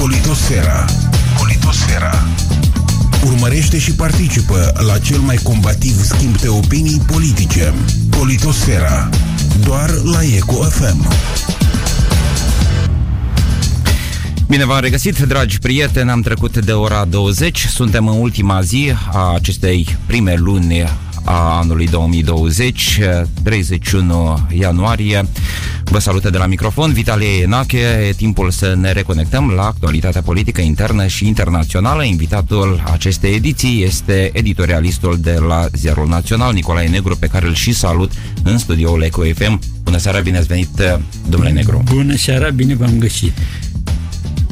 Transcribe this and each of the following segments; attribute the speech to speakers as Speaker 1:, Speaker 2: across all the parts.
Speaker 1: Politosfera. Politosfera. Urmărește și participă la cel mai combativ schimb de opinii politice. Politosfera. Doar la Eco FM.
Speaker 2: Bine v-am regăsit, dragi prieteni, am trecut de ora 20, suntem în ultima zi a acestei prime luni a anului 2020, 31 ianuarie. Vă salută de la microfon Vitalie Enache. E timpul să ne reconectăm la actualitatea politică internă și internațională. Invitatul acestei ediții este editorialistul de la Ziarul Național, Nicolae Negru, pe care îl și salut în studioul Eco FM. Bună seara, bine ați venit, domnule Negru.
Speaker 3: Bună seara, bine v-am găsit.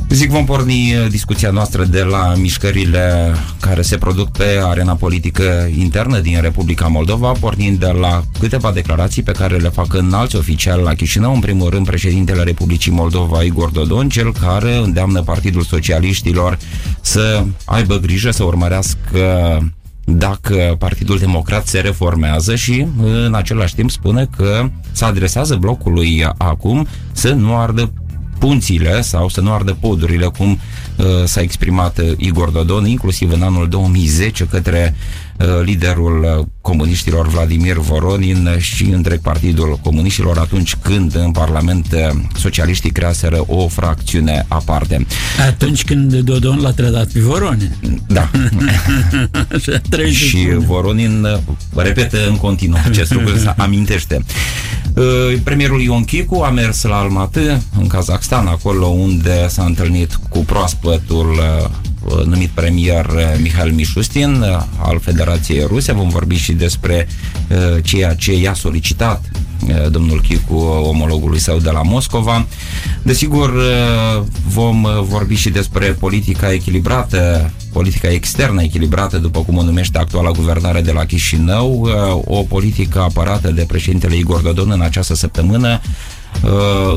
Speaker 2: Zic, vom porni uh, discuția noastră de la mișcările care se produc pe arena politică internă din Republica Moldova, pornind de la câteva declarații pe care le fac în alți oficiali la Chișinău, în primul rând președintele Republicii Moldova, Igor Dodon, cel care îndeamnă Partidul Socialiștilor să aibă grijă să urmărească dacă Partidul Democrat se reformează și în același timp spune că se adresează blocului acum să nu ardă punțile sau să nu ardă podurile, cum uh, s-a exprimat uh, Igor Dodon, inclusiv în anul 2010 către uh, liderul uh, comuniștilor Vladimir Voronin și întreg Partidul Comuniștilor atunci când în Parlament uh, socialiștii creaseră o fracțiune aparte.
Speaker 3: Atunci când Dodon l-a trădat pe Voronin.
Speaker 2: Da. și Voronin uh, repetă în continuu acest lucru, se amintește. Premierul Ion Chicu a mers la Almaty, în Kazakhstan, acolo unde s-a întâlnit cu proaspătul numit premier Mihail Mișustin al Federației Ruse. Vom vorbi și despre ceea ce i-a solicitat domnul Chicu, omologului său de la Moscova. Desigur, vom vorbi și despre politica echilibrată, politica externă echilibrată, după cum o numește actuala guvernare de la Chișinău, o politică apărată de președintele Igor Dodon în această săptămână, Uh,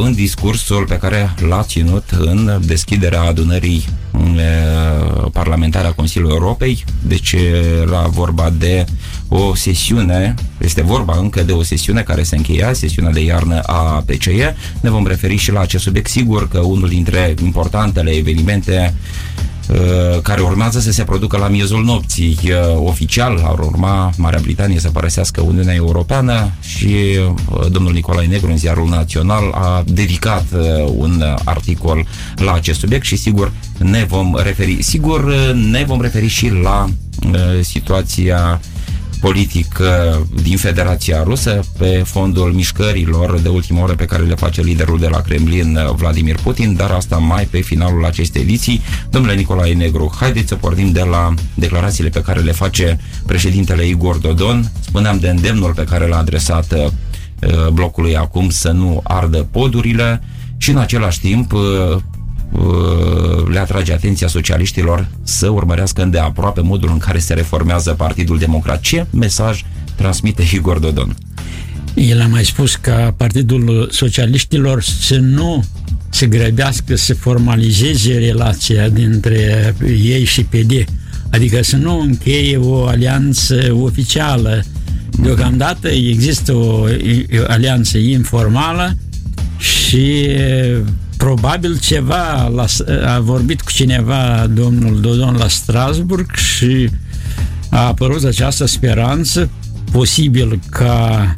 Speaker 2: în discursul pe care l-a ținut în deschiderea adunării uh, parlamentare a Consiliului Europei. Deci era vorba de o sesiune, este vorba încă de o sesiune care se încheia, sesiunea de iarnă a PCE. Ne vom referi și la acest subiect. Sigur că unul dintre importantele evenimente Uh, care urmează să se producă la miezul nopții. Uh, oficial ar urma Marea Britanie să părăsească Uniunea Europeană și uh, domnul Nicolae Negru în ziarul național a dedicat un articol la acest subiect și sigur ne vom referi, sigur ne vom referi și la situația politic din Federația Rusă pe fondul mișcărilor de ultimă oră pe care le face liderul de la Kremlin, Vladimir Putin, dar asta mai pe finalul acestei ediții. Domnule Nicolae Negru, haideți să pornim de la declarațiile pe care le face președintele Igor Dodon. Spuneam de îndemnul pe care l-a adresat uh, blocului acum să nu ardă podurile și în același timp uh, Uh, le atrage atenția socialiștilor să urmărească îndeaproape modul în care se reformează Partidul Democrat. Ce mesaj transmite Igor Dodon?
Speaker 3: El a mai spus ca Partidul Socialiștilor să nu se grăbească să formalizeze relația dintre ei și PD, adică să nu încheie o alianță oficială. Deocamdată există o alianță informală și probabil ceva, la, a vorbit cu cineva domnul Dodon la Strasburg și a apărut această speranță, posibil ca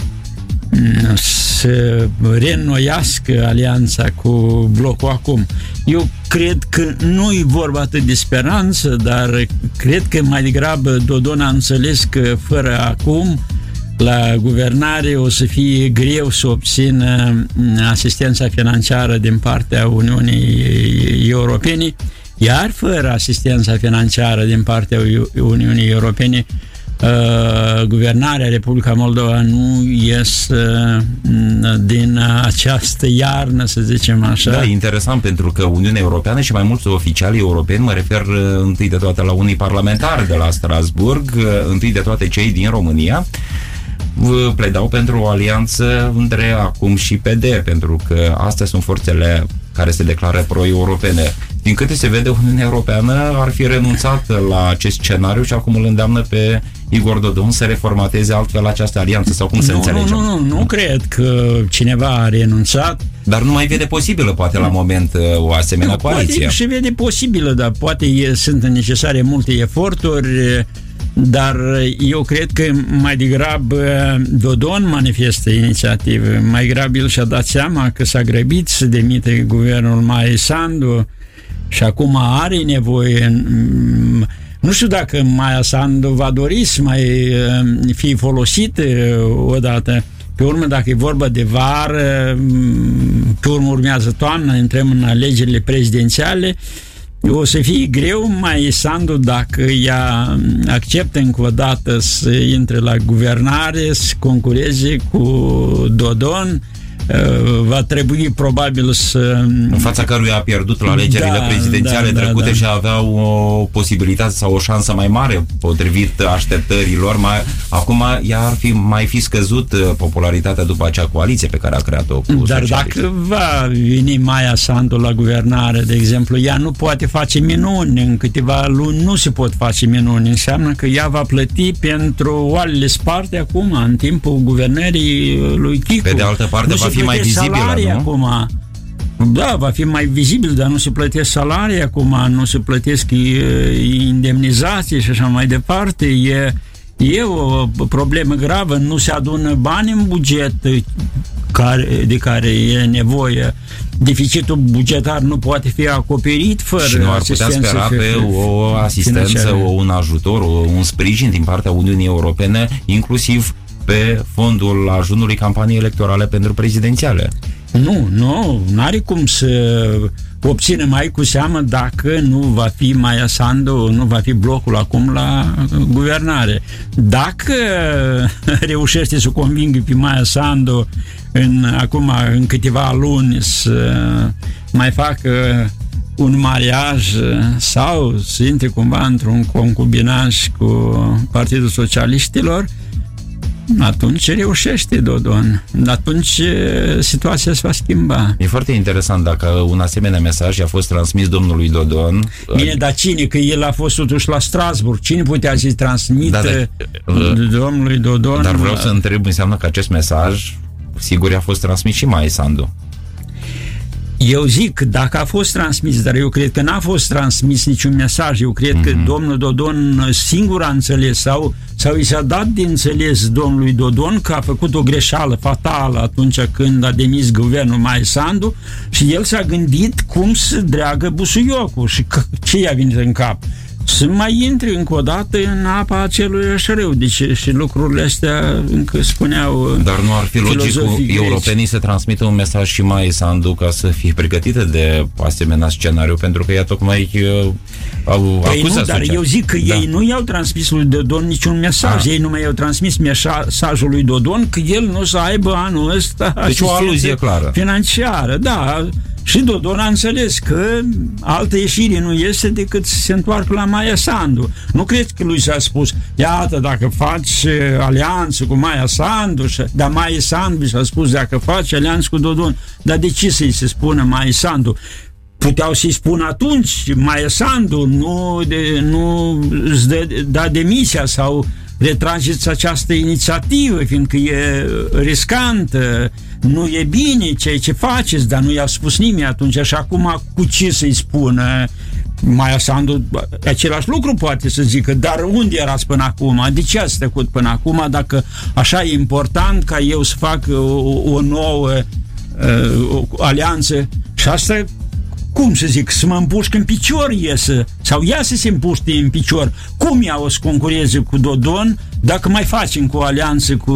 Speaker 3: mm, să reînnoiască alianța cu blocul acum. Eu cred că nu e vorba atât de speranță, dar cred că mai degrabă Dodon a înțeles că fără acum la guvernare o să fie greu să obțină mm, asistența financiară din partea Uniunii Europene, iar fără asistența financiară din partea Uniunii Europene, Uh, guvernarea Republica Moldova nu ies uh, din această iarnă, să zicem așa.
Speaker 2: Da, interesant, pentru că Uniunea Europeană și mai mulți oficiali europeni, mă refer uh, întâi de toate la unii parlamentari de la Strasburg, uh, întâi de toate cei din România, pledau pentru o alianță între acum și PD, pentru că astea sunt forțele care se declară pro-europene. din câte se vede, Uniunea Europeană ar fi renunțat la acest scenariu și acum îl îndeamnă pe Igor Dodon să reformateze altfel această alianță sau cum
Speaker 3: nu,
Speaker 2: să înțelegem?
Speaker 3: Nu, nu, nu, nu cred că cineva a renunțat.
Speaker 2: Dar nu mai vede posibilă, poate, la moment, uh, o asemenea nu, coaliție.
Speaker 3: Poate și vede posibilă, dar poate e, sunt necesare multe eforturi, dar eu cred că mai degrabă Dodon manifestă inițiativă. Mai degrabă el și-a dat seama că s-a grăbit să demite guvernul Mai Sandu și acum are nevoie nu știu dacă Maia Sandu va dori să mai uh, fie folosit uh, odată. Pe urmă, dacă e vorba de vară, mm, pe urmă urmează toamna, intrăm în alegerile prezidențiale, o să fie greu mai Sandu dacă ea acceptă încă o dată să intre la guvernare, să concureze cu Dodon, Uh, va trebui probabil să...
Speaker 2: În fața căruia a pierdut la alegerile da, prezidențiale da, da trecute da, da. și avea o posibilitate sau o șansă mai mare potrivit așteptărilor. Mai, acum ea ar fi mai fi scăzut uh, popularitatea după acea coaliție pe care a creat-o cu
Speaker 3: Dar dacă va veni Maia Sandu la guvernare, de exemplu, ea nu poate face minuni. În câteva luni nu se pot face minuni. Înseamnă că ea va plăti pentru oalele sparte acum, în timpul guvernării lui Chicu.
Speaker 2: Pe de altă parte, nu va fi mai vizibilă, nu?
Speaker 3: acum. Da, va fi mai vizibil, dar nu se plătesc salarii acum, nu se plătesc indemnizații și așa mai departe. E, e o problemă gravă, nu se adună bani în buget care, de care e nevoie. Deficitul bugetar nu poate fi acoperit fără
Speaker 2: Și nu ar putea spera pe o asistență, o, un ajutor, o, un sprijin din partea Uniunii Europene, inclusiv pe fondul ajunului campaniei electorale pentru prezidențiale.
Speaker 3: Nu, nu, nu are cum să obține mai cu seamă dacă nu va fi Maia Sandu, nu va fi blocul acum la guvernare. Dacă reușește să convingă pe Maia Sandu în, acum în câteva luni să mai facă un mariaj sau să intre cumva într-un concubinaj cu Partidul Socialiștilor, atunci reușește Dodon. Atunci situația se va schimba.
Speaker 2: E foarte interesant dacă un asemenea mesaj a fost transmis domnului Dodon.
Speaker 3: Bine, dar cine? Că el a fost totuși la Strasburg. Cine putea să-i transmită da, da, domnului Dodon?
Speaker 2: Dar vreau să întreb, înseamnă că acest mesaj sigur a fost transmis și mai Sandu.
Speaker 3: Eu zic, dacă a fost transmis, dar eu cred că n-a fost transmis niciun mesaj, eu cred mm-hmm. că mhm. domnul Dodon singur a înțeles sau, sau i s-a dat de înțeles domnului Dodon că a făcut o greșeală fatală atunci când a demis guvernul Mai Sandu și el s-a gândit cum să dreagă busuiocul și ce i-a venit în cap să mai intri încă o dată în apa acelui rău. Deci și lucrurile astea încă spuneau
Speaker 2: Dar nu ar fi logic europenii să transmită un mesaj și mai Sandu ca să fie pregătită de asemenea scenariu, pentru că ea tocmai uh, au păi acuzat
Speaker 3: nu, dar eu zic că da. ei nu i-au transmis lui Dodon niciun mesaj. Ah. Ei nu mai i-au transmis mesajul lui Dodon că el nu să aibă anul ăsta
Speaker 2: deci o aluzie clară.
Speaker 3: financiară. Da, și Dodon a înțeles că altă ieșire nu este decât să se întoarcă la Maia Sandu. Nu cred că lui s-a spus, iată, dacă faci uh, alianță cu Maia Sandu, dar Maia Sandu și-a spus, dacă faci alianță cu Dodon, dar de ce să-i se spună Maia Sandu? puteau să-i spun atunci, Maia Sandu, nu, de, nu îți dă, da demisia sau retrageți această inițiativă, fiindcă e riscantă, nu e bine ceea ce faceți, dar nu i-a spus nimeni atunci și acum cu ce să-i spună Maia Sandu, același lucru poate să zică, dar unde erați până acum? De ce ați trecut până acum? Dacă așa e important ca eu să fac o, o nouă uh, o alianță. Și asta cum să zic, să mă împușc în picior iesă, sau ea să se împuște în picior. Cum ea o să concureze cu Dodon dacă mai facem cu o alianță cu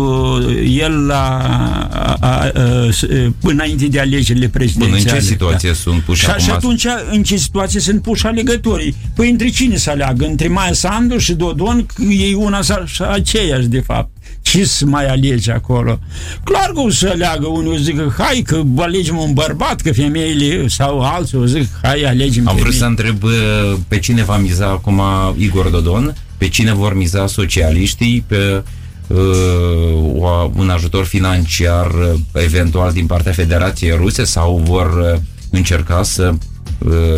Speaker 3: el la, a, a, a, înainte de alegerile prezidențiale.
Speaker 2: Până în ce situație da. sunt puși
Speaker 3: și, acum? Și atunci, în ce situație sunt puși alegătorii? Păi între cine să aleagă? Între Maia Sandu și Dodon, că ei una și aceeași, de fapt ce să mai alege acolo? Clar că o să aleagă unul, o zic, hai că alegem un bărbat, că femeile sau alții o zic, hai alegem
Speaker 2: Am vrut să întreb pe cine va miza acum Igor Dodon, pe cine vor miza socialiștii, pe uh, un ajutor financiar eventual din partea Federației Ruse sau vor încerca să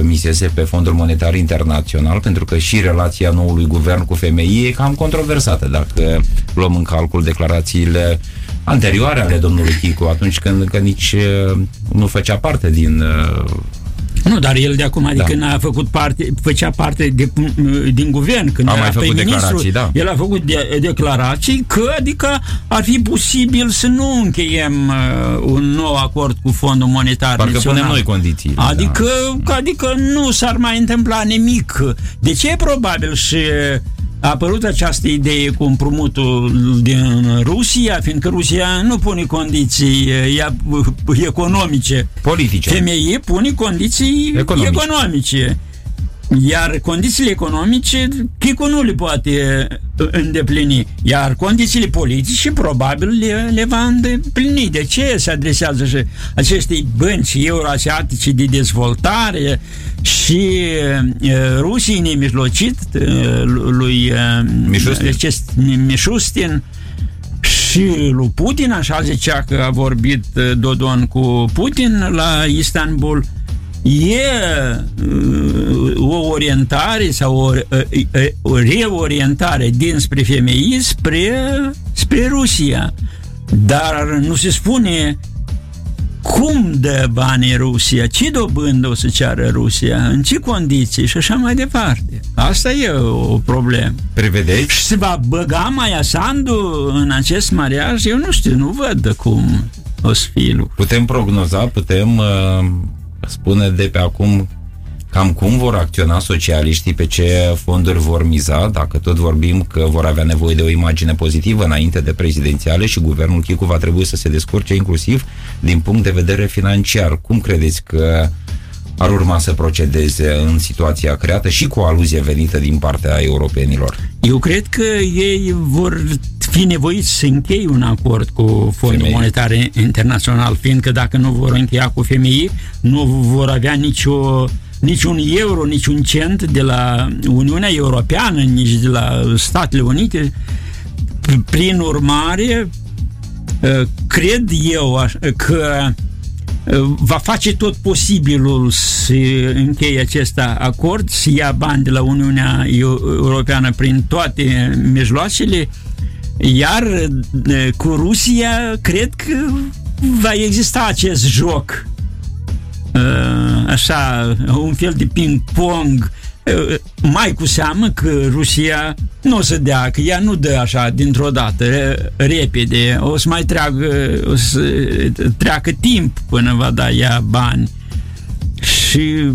Speaker 2: miseze pe Fondul Monetar Internațional, pentru că și relația noului guvern cu FMI e cam controversată, dacă luăm în calcul declarațiile anterioare ale domnului Chicu, atunci când încă nici nu făcea parte din
Speaker 3: nu, dar el de acum, adică da. n-a făcut parte, făcea parte de, din guvern. Când
Speaker 2: a mai făcut declarații, da.
Speaker 3: El a făcut de, declarații că, adică, ar fi posibil să nu încheiem uh, un nou acord cu Fondul Monetar
Speaker 2: Parcă
Speaker 3: Național.
Speaker 2: punem noi condiții.
Speaker 3: Adică, da. adică nu s-ar mai întâmpla nimic. De ce e probabil și a apărut această idee cu împrumutul din Rusia, fiindcă Rusia nu pune condiții ea, economice.
Speaker 2: Politice.
Speaker 3: Femeie pune condiții economice. economice. Iar condițiile economice, Chicu nu le poate uh, îndeplini. Iar condițiile politice, probabil, le, le va îndeplini. De ce se adresează și acestei bănci euroasiatice de dezvoltare și uh, Rusiei nemijlocit, uh, lui uh, Mișustin, și lui Putin, așa zicea că a vorbit uh, Dodon cu Putin la Istanbul, e uh, o orientare sau o, uh, o reorientare dinspre femei spre, spre Rusia. Dar nu se spune cum dă banii Rusia, ce dobândă o să ceară Rusia, în ce condiții și așa mai departe. Asta e o problemă.
Speaker 2: Prevedeți?
Speaker 3: Și se va băga Maia Sandu în acest mariaj? Eu nu știu, nu văd cum o să fie lucru.
Speaker 2: Putem prognoza, putem uh, spune de pe acum cam cum vor acționa socialiștii, pe ce fonduri vor miza, dacă tot vorbim că vor avea nevoie de o imagine pozitivă înainte de prezidențiale și guvernul Chicu va trebui să se descurce inclusiv din punct de vedere financiar. Cum credeți că ar urma să procedeze în situația creată și cu o aluzie venită din partea europenilor?
Speaker 3: Eu cred că ei vor fi nevoiți să încheie un acord cu Fondul Femei. Monetar Internațional, fiindcă dacă nu vor încheia cu femei, nu vor avea nicio niciun euro, niciun cent de la Uniunea Europeană, nici de la Statele Unite. Prin urmare, ă, cred eu că ă, va face tot posibilul să încheie acest acord, să ia bani de la Uniunea Europeană prin toate mijloacele, iar ă, cu Rusia cred că va exista acest joc. Uh, așa, un fel de ping-pong uh, mai cu seamă că Rusia nu o să dea, că ea nu dă așa dintr-o dată, repede, o să mai treacă, o să treacă timp până va da ea bani. Și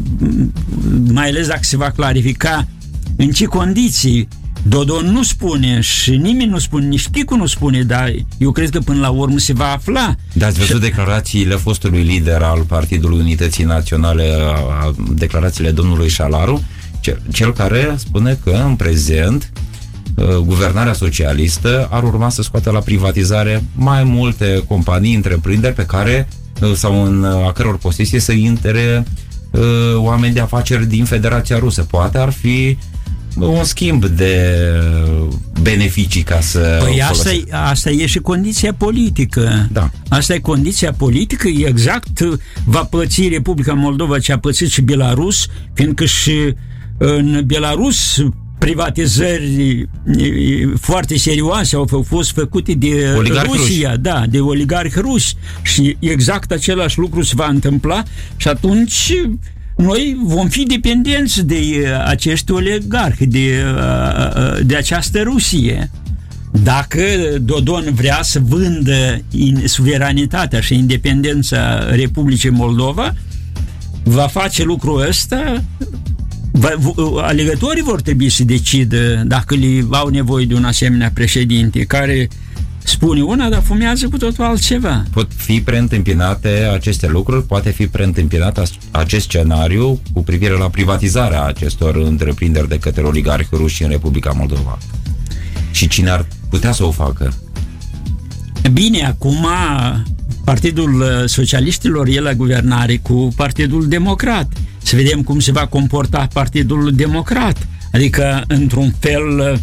Speaker 3: mai ales dacă se va clarifica în ce condiții. Dodon nu spune și nimeni nu spune, nici Chicu nu spune, dar eu cred că până la urmă se va afla.
Speaker 2: Dar ați văzut și... declarațiile fostului lider al Partidului Unității Naționale, declarațiile domnului Șalaru, cel, cel care spune că în prezent uh, guvernarea socialistă ar urma să scoată la privatizare mai multe companii, întreprinderi pe care uh, sau în uh, a căror posesie să intere oameni de afaceri din Federația Rusă. Poate ar fi un schimb de beneficii ca să
Speaker 3: Păi asta e, asta e și condiția politică.
Speaker 2: Da.
Speaker 3: Asta e condiția politică, exact va păți Republica Moldova ce a pățit și Belarus, fiindcă și în Belarus privatizări foarte serioase au fost făcute de
Speaker 2: oligarhi
Speaker 3: Rusia,
Speaker 2: ruși.
Speaker 3: da, de oligarhi ruși și exact același lucru se va întâmpla și atunci noi vom fi dependenți de uh, acești oligarhi, de, uh, uh, de această Rusie. Dacă Dodon vrea să vândă suveranitatea și independența Republicii Moldova, va face lucrul ăsta alegătorii vor trebui să decidă dacă li au nevoie de un asemenea președinte care spune una, dar fumează cu totul altceva.
Speaker 2: Pot fi preîntâmpinate aceste lucruri, poate fi preîntâmpinat acest scenariu cu privire la privatizarea acestor întreprinderi de către oligarhi ruși în Republica Moldova. Și cine ar putea să o facă?
Speaker 3: Bine, acum Partidul Socialiștilor e la guvernare cu Partidul Democrat. Să vedem cum se va comporta Partidul Democrat. Adică, într-un fel,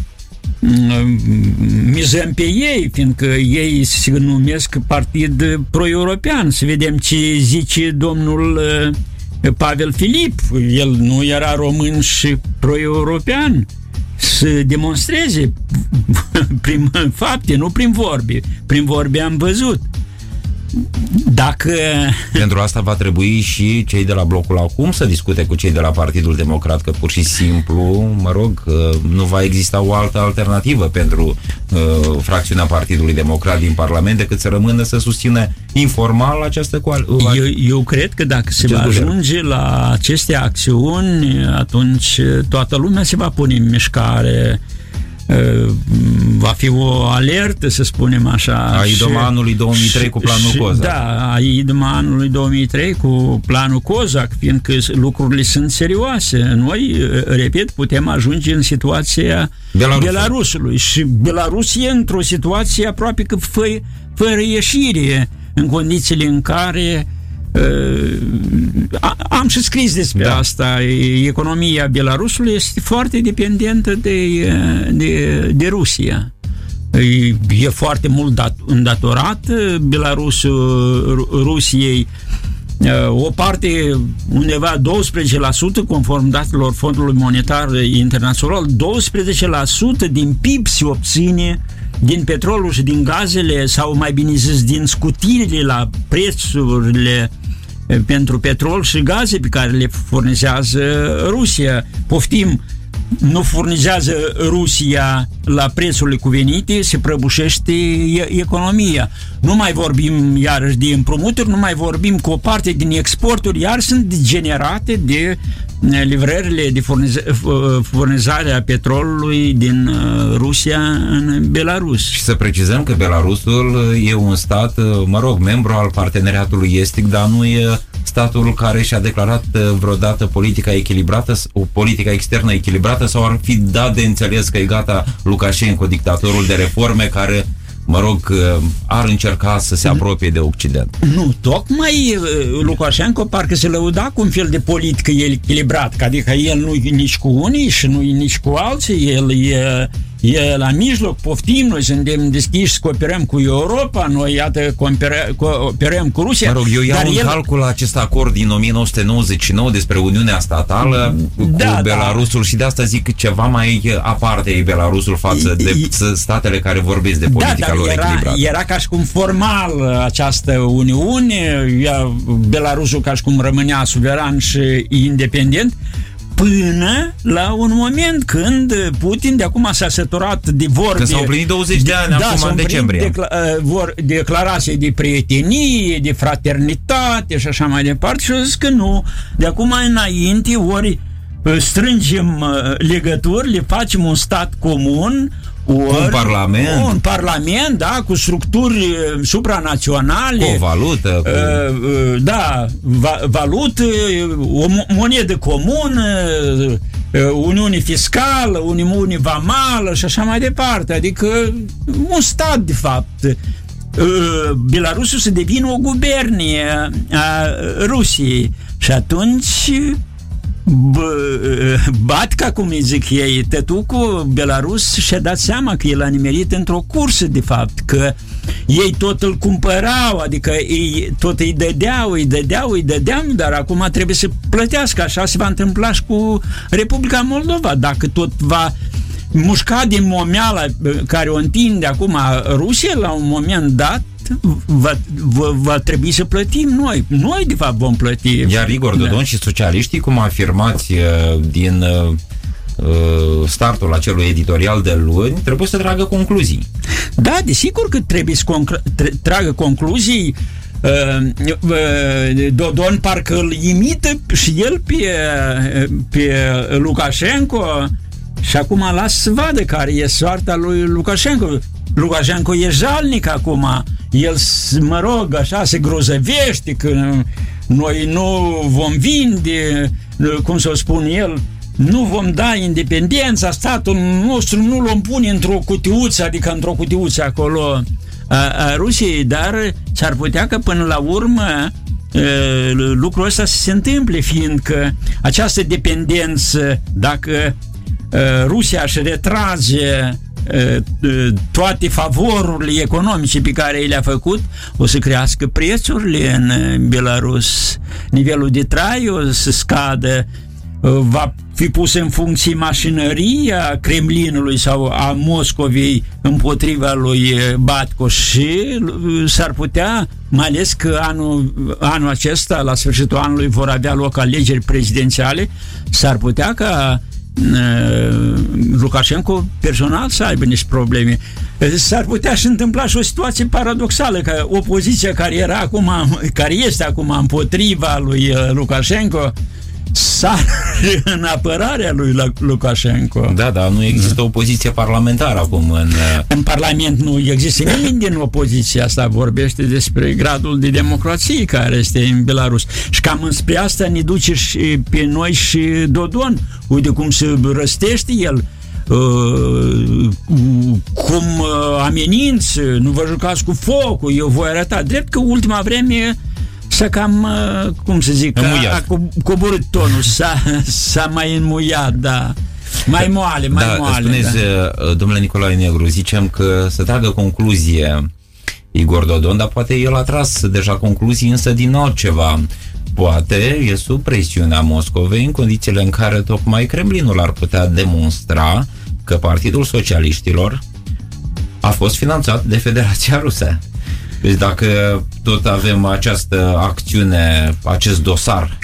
Speaker 3: mizăm pe ei, fiindcă ei se numesc partid pro-european. Să vedem ce zice domnul Pavel Filip, el nu era român și pro-european, să demonstreze prin fapte, nu prin vorbe. Prin vorbe am văzut. Dacă...
Speaker 2: Pentru asta va trebui și cei de la blocul acum să discute cu cei de la Partidul Democrat, că pur și simplu, mă rog, nu va exista o altă alternativă pentru uh, fracțiunea Partidului Democrat din Parlament decât să rămână să susțină informal această coaliție.
Speaker 3: Eu, eu cred că dacă se va ajunge la aceste acțiuni, atunci toată lumea se va pune în mișcare va fi o alertă, să spunem așa.
Speaker 2: A idoma anului 2003 și, cu planul Cozac.
Speaker 3: Da, a idoma anului 2003 cu planul Cozac, fiindcă lucrurile sunt serioase. Noi, repet, putem ajunge în situația Belarusul. Belarusului și Belarus e într-o situație aproape că fă, fără ieșire în condițiile în care uh, Uh, am și scris despre da. asta. Economia Belarusului este foarte dependentă de, de, de Rusia. E foarte mult dat, îndatorat Belarusul Rusiei o parte, undeva 12%, conform datelor Fondului Monetar Internațional, 12% din PIB se obține din petrolul și din gazele, sau mai bine zis, din scutirile la prețurile pentru petrol și gaze pe care le furnizează Rusia. Poftim, nu furnizează Rusia la prețurile cuvenite, se prăbușește economia. Nu mai vorbim iarăși de împrumuturi, nu mai vorbim cu o parte din exporturi, iar sunt generate de livrările de furnizare a petrolului din uh, Rusia în Belarus.
Speaker 2: Și să precizăm că Belarusul e un stat, uh, mă rog, membru al parteneriatului estic, dar nu e statul care și-a declarat uh, vreodată politica echilibrată, o politică externă echilibrată sau ar fi dat de înțeles că e gata Lukashenko, dictatorul de reforme care mă rog, ar încerca să se apropie de Occident.
Speaker 3: Nu, tocmai uh, Lukashenko parcă se lăuda cu un fel de politică echilibrat, adică el nu e nici cu unii și nu e nici cu alții, el e e la mijloc, poftim, noi suntem deschiși să cooperăm cu Europa, noi iată cooperăm cu Rusia.
Speaker 2: Mă rog, eu iau dar în el... calcul acest acord din 1999 despre Uniunea Statală cu da, da. Belarusul da. și de asta zic că ceva mai aparte e Belarusul față de e, statele care vorbesc de da, politica da, lor
Speaker 3: era,
Speaker 2: echilibrată.
Speaker 3: Era ca și cum formal această Uniune, Belarusul ca și cum rămânea suveran și independent, până la un moment când Putin de acum s-a săturat de vorbe... Când
Speaker 2: s-au plinit 20 de ani da, acum în decembrie. Decla,
Speaker 3: uh, vor, declarații de prietenie, de fraternitate și așa mai departe și a zis că nu. De acum înainte ori uh, strângem uh, legături, le facem un stat comun,
Speaker 2: ori, un parlament.
Speaker 3: Un parlament, da, cu structuri uh, supranaționale.
Speaker 2: Cu o valută. Cu... Uh,
Speaker 3: uh, da, va, valută, o monedă comună, Uniune fiscală, Uniune vamală și așa mai departe. Adică un stat, de fapt. Belarusul să devină o gubernie a Rusiei. Și atunci Batca, cum îi zic ei, tătucul Belarus și-a dat seama că el a nimerit într-o cursă, de fapt, că ei tot îl cumpărau, adică ei tot îi dădeau, îi dădeau, îi dădeau, dar acum trebuie să plătească. Așa se va întâmpla și cu Republica Moldova. Dacă tot va mușca din momeala care o întinde acum Rusia la un moment dat, va, va, va trebui să plătim noi. Noi, de fapt, vom plăti.
Speaker 2: Iar Igor Dodon da. și socialiștii, cum afirmați uh, din uh, uh, startul acelui editorial de luni, trebuie să tragă concluzii.
Speaker 3: Da, desigur că trebuie să conclu- tragă concluzii Dodon parcă îl imită și el pe, pe Lukashenko și acum las să vadă care e soarta lui Lukashenko. Lukashenko e jalnic acum. El, mă rog, așa, se grozăvește că noi nu vom vinde, cum să spun el, nu vom da independența, statul nostru nu l-om pune într-o cutiuță, adică într-o cutiuță acolo a, a Rusiei, dar s-ar putea că până la urmă lucrul ăsta să se întâmple, fiindcă această dependență, dacă Rusia își retrage toate favorurile economice pe care le-a făcut, o să crească prețurile în Belarus, nivelul de trai o să scadă, va fi pus în funcție mașinăria Kremlinului sau a Moscovei împotriva lui Batcoș și s-ar putea, mai ales că anul, anul acesta, la sfârșitul anului, vor avea loc alegeri prezidențiale, s-ar putea ca uh, Lukashenko personal să aibă niște probleme. S-ar putea și întâmpla și o situație paradoxală, că opoziția care era acum, care este acum împotriva lui uh, Lukashenko, sar în apărarea lui Lukashenko.
Speaker 2: Da, dar nu există opoziție parlamentară acum în... Uh,
Speaker 3: în Parlament nu există nimeni din opoziția asta, vorbește despre gradul de democrație care este în Belarus. Și cam înspre asta ne duce și pe noi și Dodon. Uite cum se răstește el Uh, cum uh, ameninți, nu vă jucați cu focul, eu voi arăta. Drept că ultima vreme să cam, uh, cum să zic, a, a coborât tonul, s-a, s-a mai înmuiat, da. Mai moale, mai da, moale.
Speaker 2: Spuneți, da. Uh, domnule Nicolae Negru, zicem că să tragă concluzie Igor Dodon, dar poate el a tras deja concluzii însă din altceva. Poate e sub presiunea Moscovei în condițiile în care tocmai Kremlinul ar putea demonstra că Partidul Socialiștilor a fost finanțat de Federația Rusă. Deci dacă tot avem această acțiune, acest dosar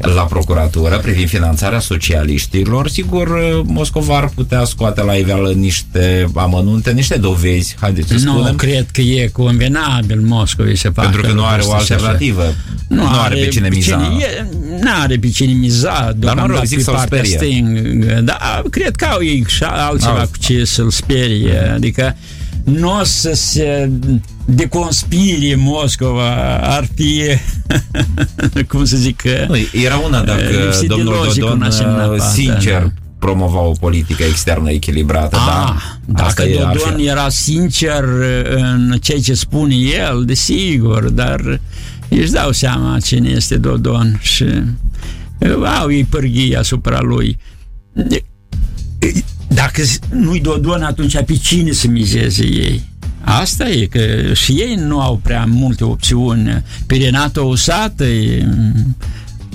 Speaker 2: la procuratură privind finanțarea socialiștilor, sigur, Moscova ar putea scoate la iveală niște amănunte, niște dovezi, haideți să nu, spunem.
Speaker 3: Nu, cred că e convenabil Moscovei să facă
Speaker 2: Pentru că nu are o alternativă. Nu, nu are, are pe cine miza.
Speaker 3: Nu are pe cine miza,
Speaker 2: Dar mă rog, zic să-l sperie. Sting.
Speaker 3: Da, cred că au ei altceva au. cu ce să-l sperie. Adică nu o să se deconspire Moscova, ar fi, cum să zic...
Speaker 2: Nu, era una dacă domnul Dodon uh, sincer da. promova o politică externă echilibrată, A, da?
Speaker 3: Dacă Asta Dodon e, era sincer în ceea ce spune el, desigur, dar își dau seama cine este Dodon și au ei pârghii asupra lui. Dacă nu-i Dodon, atunci pe cine să mizeze ei? Asta e, că și ei nu au prea multe opțiuni. Pe Renato Usată e,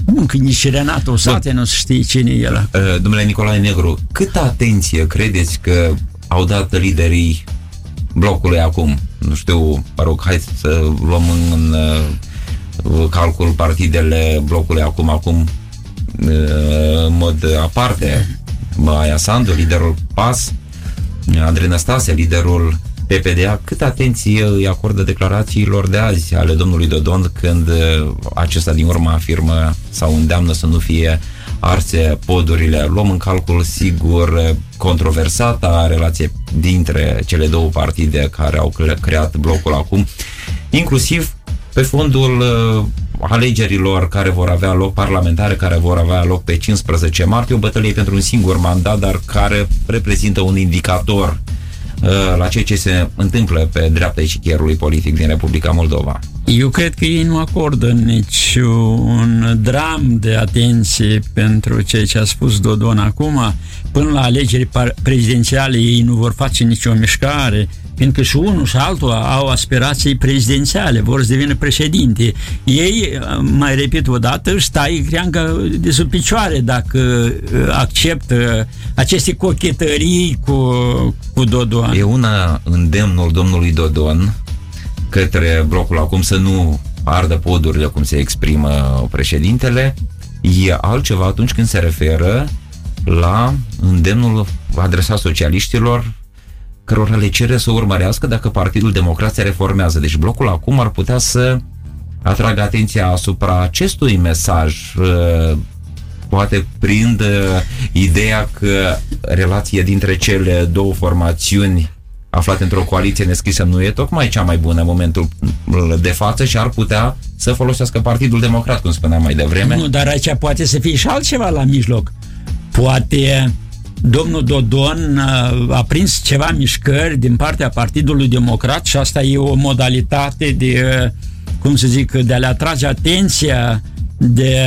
Speaker 3: Bun, că nici Renato Usată nu știe cine e el.
Speaker 2: Uh, domnule Nicolae Negru, câtă atenție credeți că au dat liderii blocului acum? Nu știu, mă rog, hai să luăm în, în uh, calcul partidele blocului acum, acum uh, în mod aparte. Maia Sandu, liderul PAS, Andrei Năstase, liderul PPDA, cât atenție îi acordă declarațiilor de azi ale domnului Dodon când uh, acesta din urmă afirmă sau îndeamnă să nu fie arse podurile. Luăm în calcul, sigur, controversata relație dintre cele două partide care au creat blocul acum, inclusiv pe fondul uh, alegerilor care vor avea loc, parlamentare care vor avea loc pe 15 martie, o bătălie pentru un singur mandat, dar care reprezintă un indicator uh, la ceea ce se întâmplă pe dreapta eșichierului politic din Republica Moldova.
Speaker 3: Eu cred că ei nu acordă nici un dram de atenție pentru ceea ce a spus Dodon acum. Până la alegeri prezidențiale ei nu vor face nicio mișcare, fiindcă și unul și altul au aspirații prezidențiale, vor să devină președinte. Ei, mai repet o dată, își stai creangă de sub picioare dacă uh, acceptă aceste cochetării cu, cu Dodon.
Speaker 2: E una îndemnul domnului Dodon către blocul acum să nu ardă podurile cum se exprimă președintele, e altceva atunci când se referă la îndemnul adresat socialiștilor cărora le cere să urmărească dacă Partidul Democrat se reformează. Deci blocul acum ar putea să atragă atenția asupra acestui mesaj uh, poate prind uh, ideea că relația dintre cele două formațiuni aflate într-o coaliție neschisă nu e tocmai cea mai bună în momentul de față și ar putea să folosească Partidul Democrat, cum spuneam mai devreme.
Speaker 3: Nu, dar aici poate să fie și altceva la mijloc. Poate domnul Dodon uh, a prins ceva mișcări din partea Partidului Democrat și asta e o modalitate de, uh, cum să zic, de a le atrage atenția de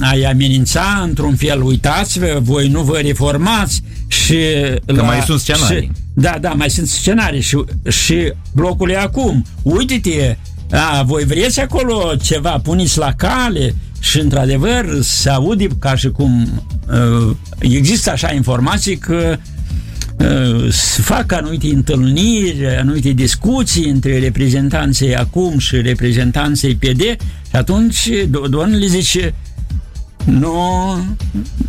Speaker 3: a-i amenința într-un fel, uitați-vă, voi nu vă reformați și...
Speaker 2: Că la, mai sunt scenarii. Și,
Speaker 3: da, da, mai sunt scenarii și, și blocul e acum. Uite-te, a, voi vreți acolo ceva, puneți la cale și într-adevăr se aude ca și cum uh, există așa informații că uh, se fac anumite întâlniri, anumite discuții între reprezentanții acum și reprezentanții PD și atunci Dodon le zice nu,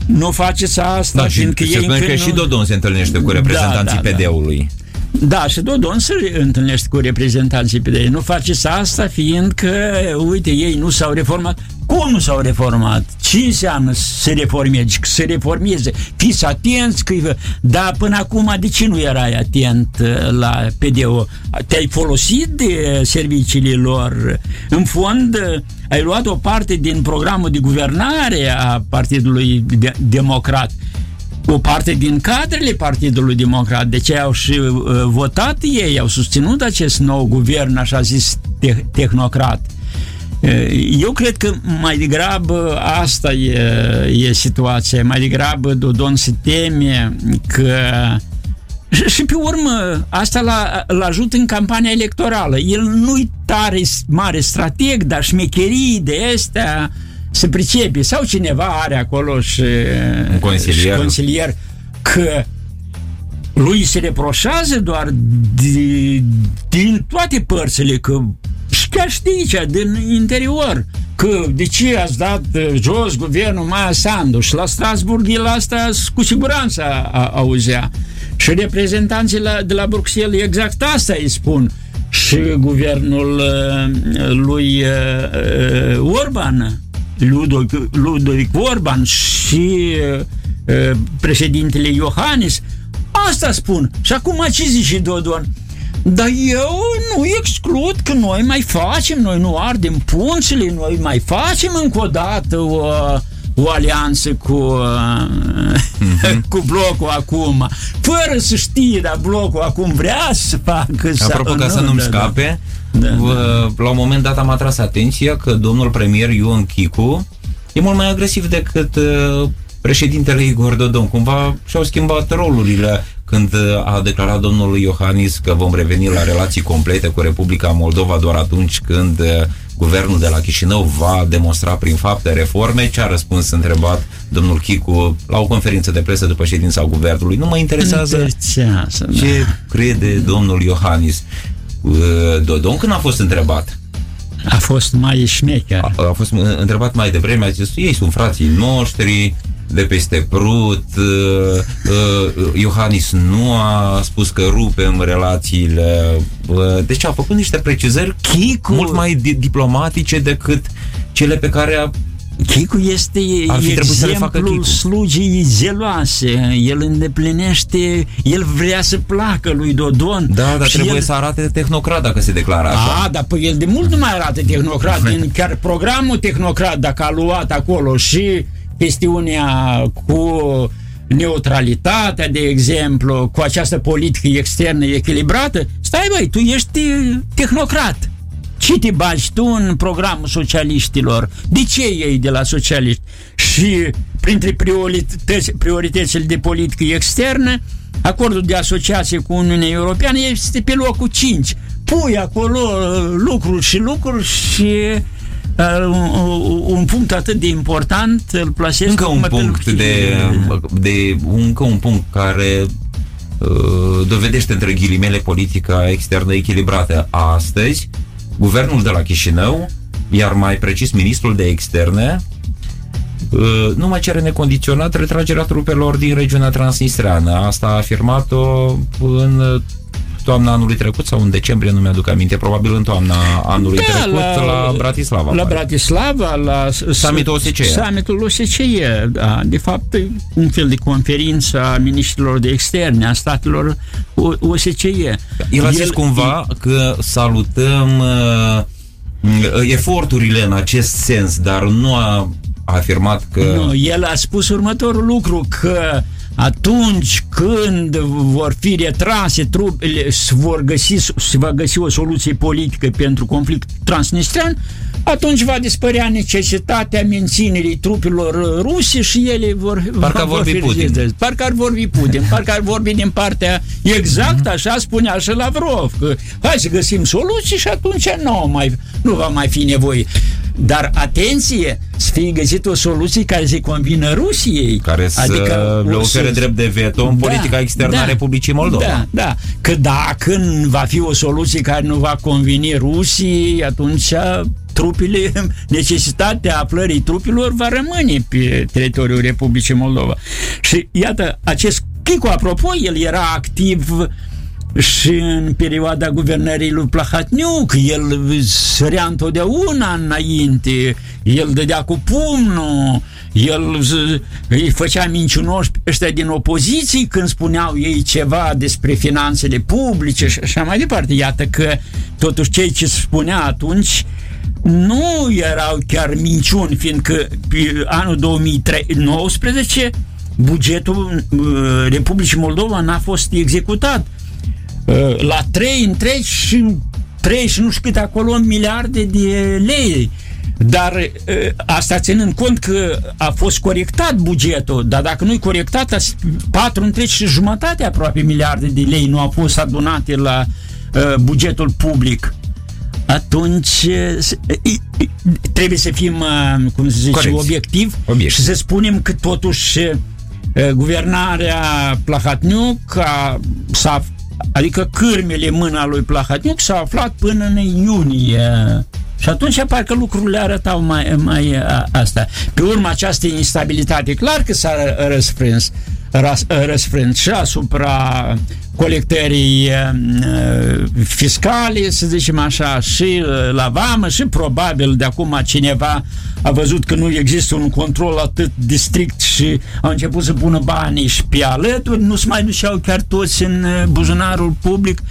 Speaker 3: nu faceți asta,
Speaker 2: da, fiindcă și, ei că nu... și Dodon se întâlnește cu reprezentanții da, da, PD-ului. Da.
Speaker 3: Da, și Dodon se întâlnește cu reprezentanții PD. Nu faceți asta fiindcă, uite, ei nu s-au reformat. Cum nu s-au reformat? Ce înseamnă să se reformeze? Să se reformeze? Fiți atenți că... Dar până acum de ce nu erai atent uh, la PDO? Te-ai folosit de serviciile lor? În fond, uh, ai luat o parte din programul de guvernare a Partidului Democrat o parte din cadrele Partidului Democrat, de ce au și uh, votat ei, au susținut acest nou guvern, așa zis, te- tehnocrat. Uh, eu cred că mai degrabă asta e, e situația, mai degrabă Dodon se teme că și pe urmă, asta l ajută în campania electorală. El nu-i tare mare strateg, dar șmecherii de astea se pricepe sau cineva are acolo și,
Speaker 2: un consilier.
Speaker 3: și consilier că lui se reproșează doar de, din toate părțile că și chiar și de aici, din interior, că de ce ați dat jos guvernul Maia Sanduș și la Strasburg el asta cu siguranță a, auzea. Și reprezentanții la, de la Bruxelles exact asta îi spun. Și guvernul uh, lui uh, uh Orban Ludovic, Ludovic Orban și uh, președintele Iohannis. Asta spun. Și acum ce zice Dodon? Dar eu nu exclud că noi mai facem, noi nu ardem punțile, noi mai facem încă o dată o, o alianță cu, mm-hmm. cu blocul acum. Fără să știe, dar blocul acum vrea să facă...
Speaker 2: Apropo, ca să nu-mi da, da. scape, da da, da. La un moment dat am atras atenția că domnul premier Ion Chicu e mult mai agresiv decât uh, președintele Igor Dodon. Cumva și-au schimbat rolurile când uh, a declarat domnul Iohannis că vom reveni la relații complete cu Republica Moldova doar atunci când uh, guvernul de la Chișinău va demonstra prin fapte reforme. Ce a răspuns întrebat domnul Chicu la o conferință de presă după ședința guvernului? Nu mă interesează ce da. crede domnul Iohannis. Uh, Dodon când a fost întrebat?
Speaker 3: A fost mai șmecher.
Speaker 2: A, a fost întrebat mai devreme, a zis, ei sunt frații noștri, de peste Prut, uh, uh, Iohannis nu a spus că rupem relațiile, uh, deci a făcut niște precizări Chicu. mult mai di- diplomatice decât cele pe care a
Speaker 3: Chicu este Ar fi exemplul slugii zeloase. El îndeplinește, el vrea să placă lui Dodon.
Speaker 2: Da, dar trebuie el... să arate tehnocrat dacă se declară așa.
Speaker 3: A, dar păi el de mult nu mai arată tehnocrat. Din chiar programul tehnocrat, dacă a luat acolo și chestiunea cu neutralitatea, de exemplu, cu această politică externă echilibrată, stai băi, tu ești tehnocrat. Ce te bagi tu în programul socialiștilor? De ce ei de la socialiști? Și printre priorități, prioritățile de politică externă, acordul de asociație cu Uniunea Europeană este pe locul 5. Pui acolo uh, lucruri și lucruri și uh, un, un punct atât de important îl plasezi
Speaker 2: încă un punct de, de încă un punct care uh, dovedește între ghilimele politica externă echilibrată astăzi guvernul de la Chișinău, iar mai precis ministrul de externe, uh, nu mai cere necondiționat retragerea trupelor din regiunea transnistreană. Asta a afirmat-o în toamna anului trecut sau în decembrie, nu mi-aduc aminte, probabil în toamna anului da, trecut la, la Bratislava.
Speaker 3: La pare. Bratislava, la
Speaker 2: summitul OSCE.
Speaker 3: Summitul OSCE, da. De fapt, un fel de conferință a ministrilor de externe, a statelor OSCE.
Speaker 2: El a zis El, cumva că salutăm uh, eforturile în acest sens, dar nu a afirmat că... Nu,
Speaker 3: el a spus următorul lucru, că atunci când vor fi retrase trupele, se, vor găsi, se va găsi o soluție politică pentru conflict transnistrian, atunci va dispărea necesitatea menținerii trupelor ruse și ele vor,
Speaker 2: parcă vor vorbi Putin.
Speaker 3: Parcă ar vorbi Putin, parcă ar vorbi din partea exact așa spunea și Lavrov, că hai să găsim soluții și atunci nu, mai, nu va mai fi nevoie. Dar atenție, să fie găsit o soluție care să-i convină Rusiei.
Speaker 2: Care să adică le ofere drept de veto în da, politica externă da, a Republicii Moldova.
Speaker 3: Da, da. Că dacă va fi o soluție care nu va conveni Rusiei, atunci trupele, necesitatea aflării trupilor va rămâne pe teritoriul Republicii Moldova. Și iată, acest Chico, apropo, el era activ și în perioada guvernării lui Plahatniuc, el sărea întotdeauna înainte, el dădea cu pumnul, el îi făcea mincinoși ăștia din opoziții când spuneau ei ceva despre finanțele publice și așa mai departe. Iată că totuși cei ce spunea atunci nu erau chiar minciuni, fiindcă pe anul 2019 bugetul uh, Republicii Moldova n-a fost executat. Uh, la 3 întregi și 3 și nu știu câte acolo miliarde de lei. Dar uh, asta ținând cont că a fost corectat bugetul, dar dacă nu-i corectat, 4 întregi și jumătate aproape miliarde de lei nu au fost adunate la bugetul public atunci trebuie să fim, cum se zice, Corect. obiectiv Obiect. și să spunem că totuși guvernarea Plahatniuc a, s-a, adică cârmele mâna lui Plahatniuc s-au aflat până în iunie și atunci parcă lucrurile arătau mai, mai a, asta. Pe urmă această instabilitate, clar că s-a răsfrâns, răsfrâns și asupra colectării uh, fiscale, să zicem așa, și uh, la vamă și probabil de acum cineva a văzut că nu există un control atât de strict și a început să pună banii și pe alături, nu se mai duceau chiar toți în uh, buzunarul public.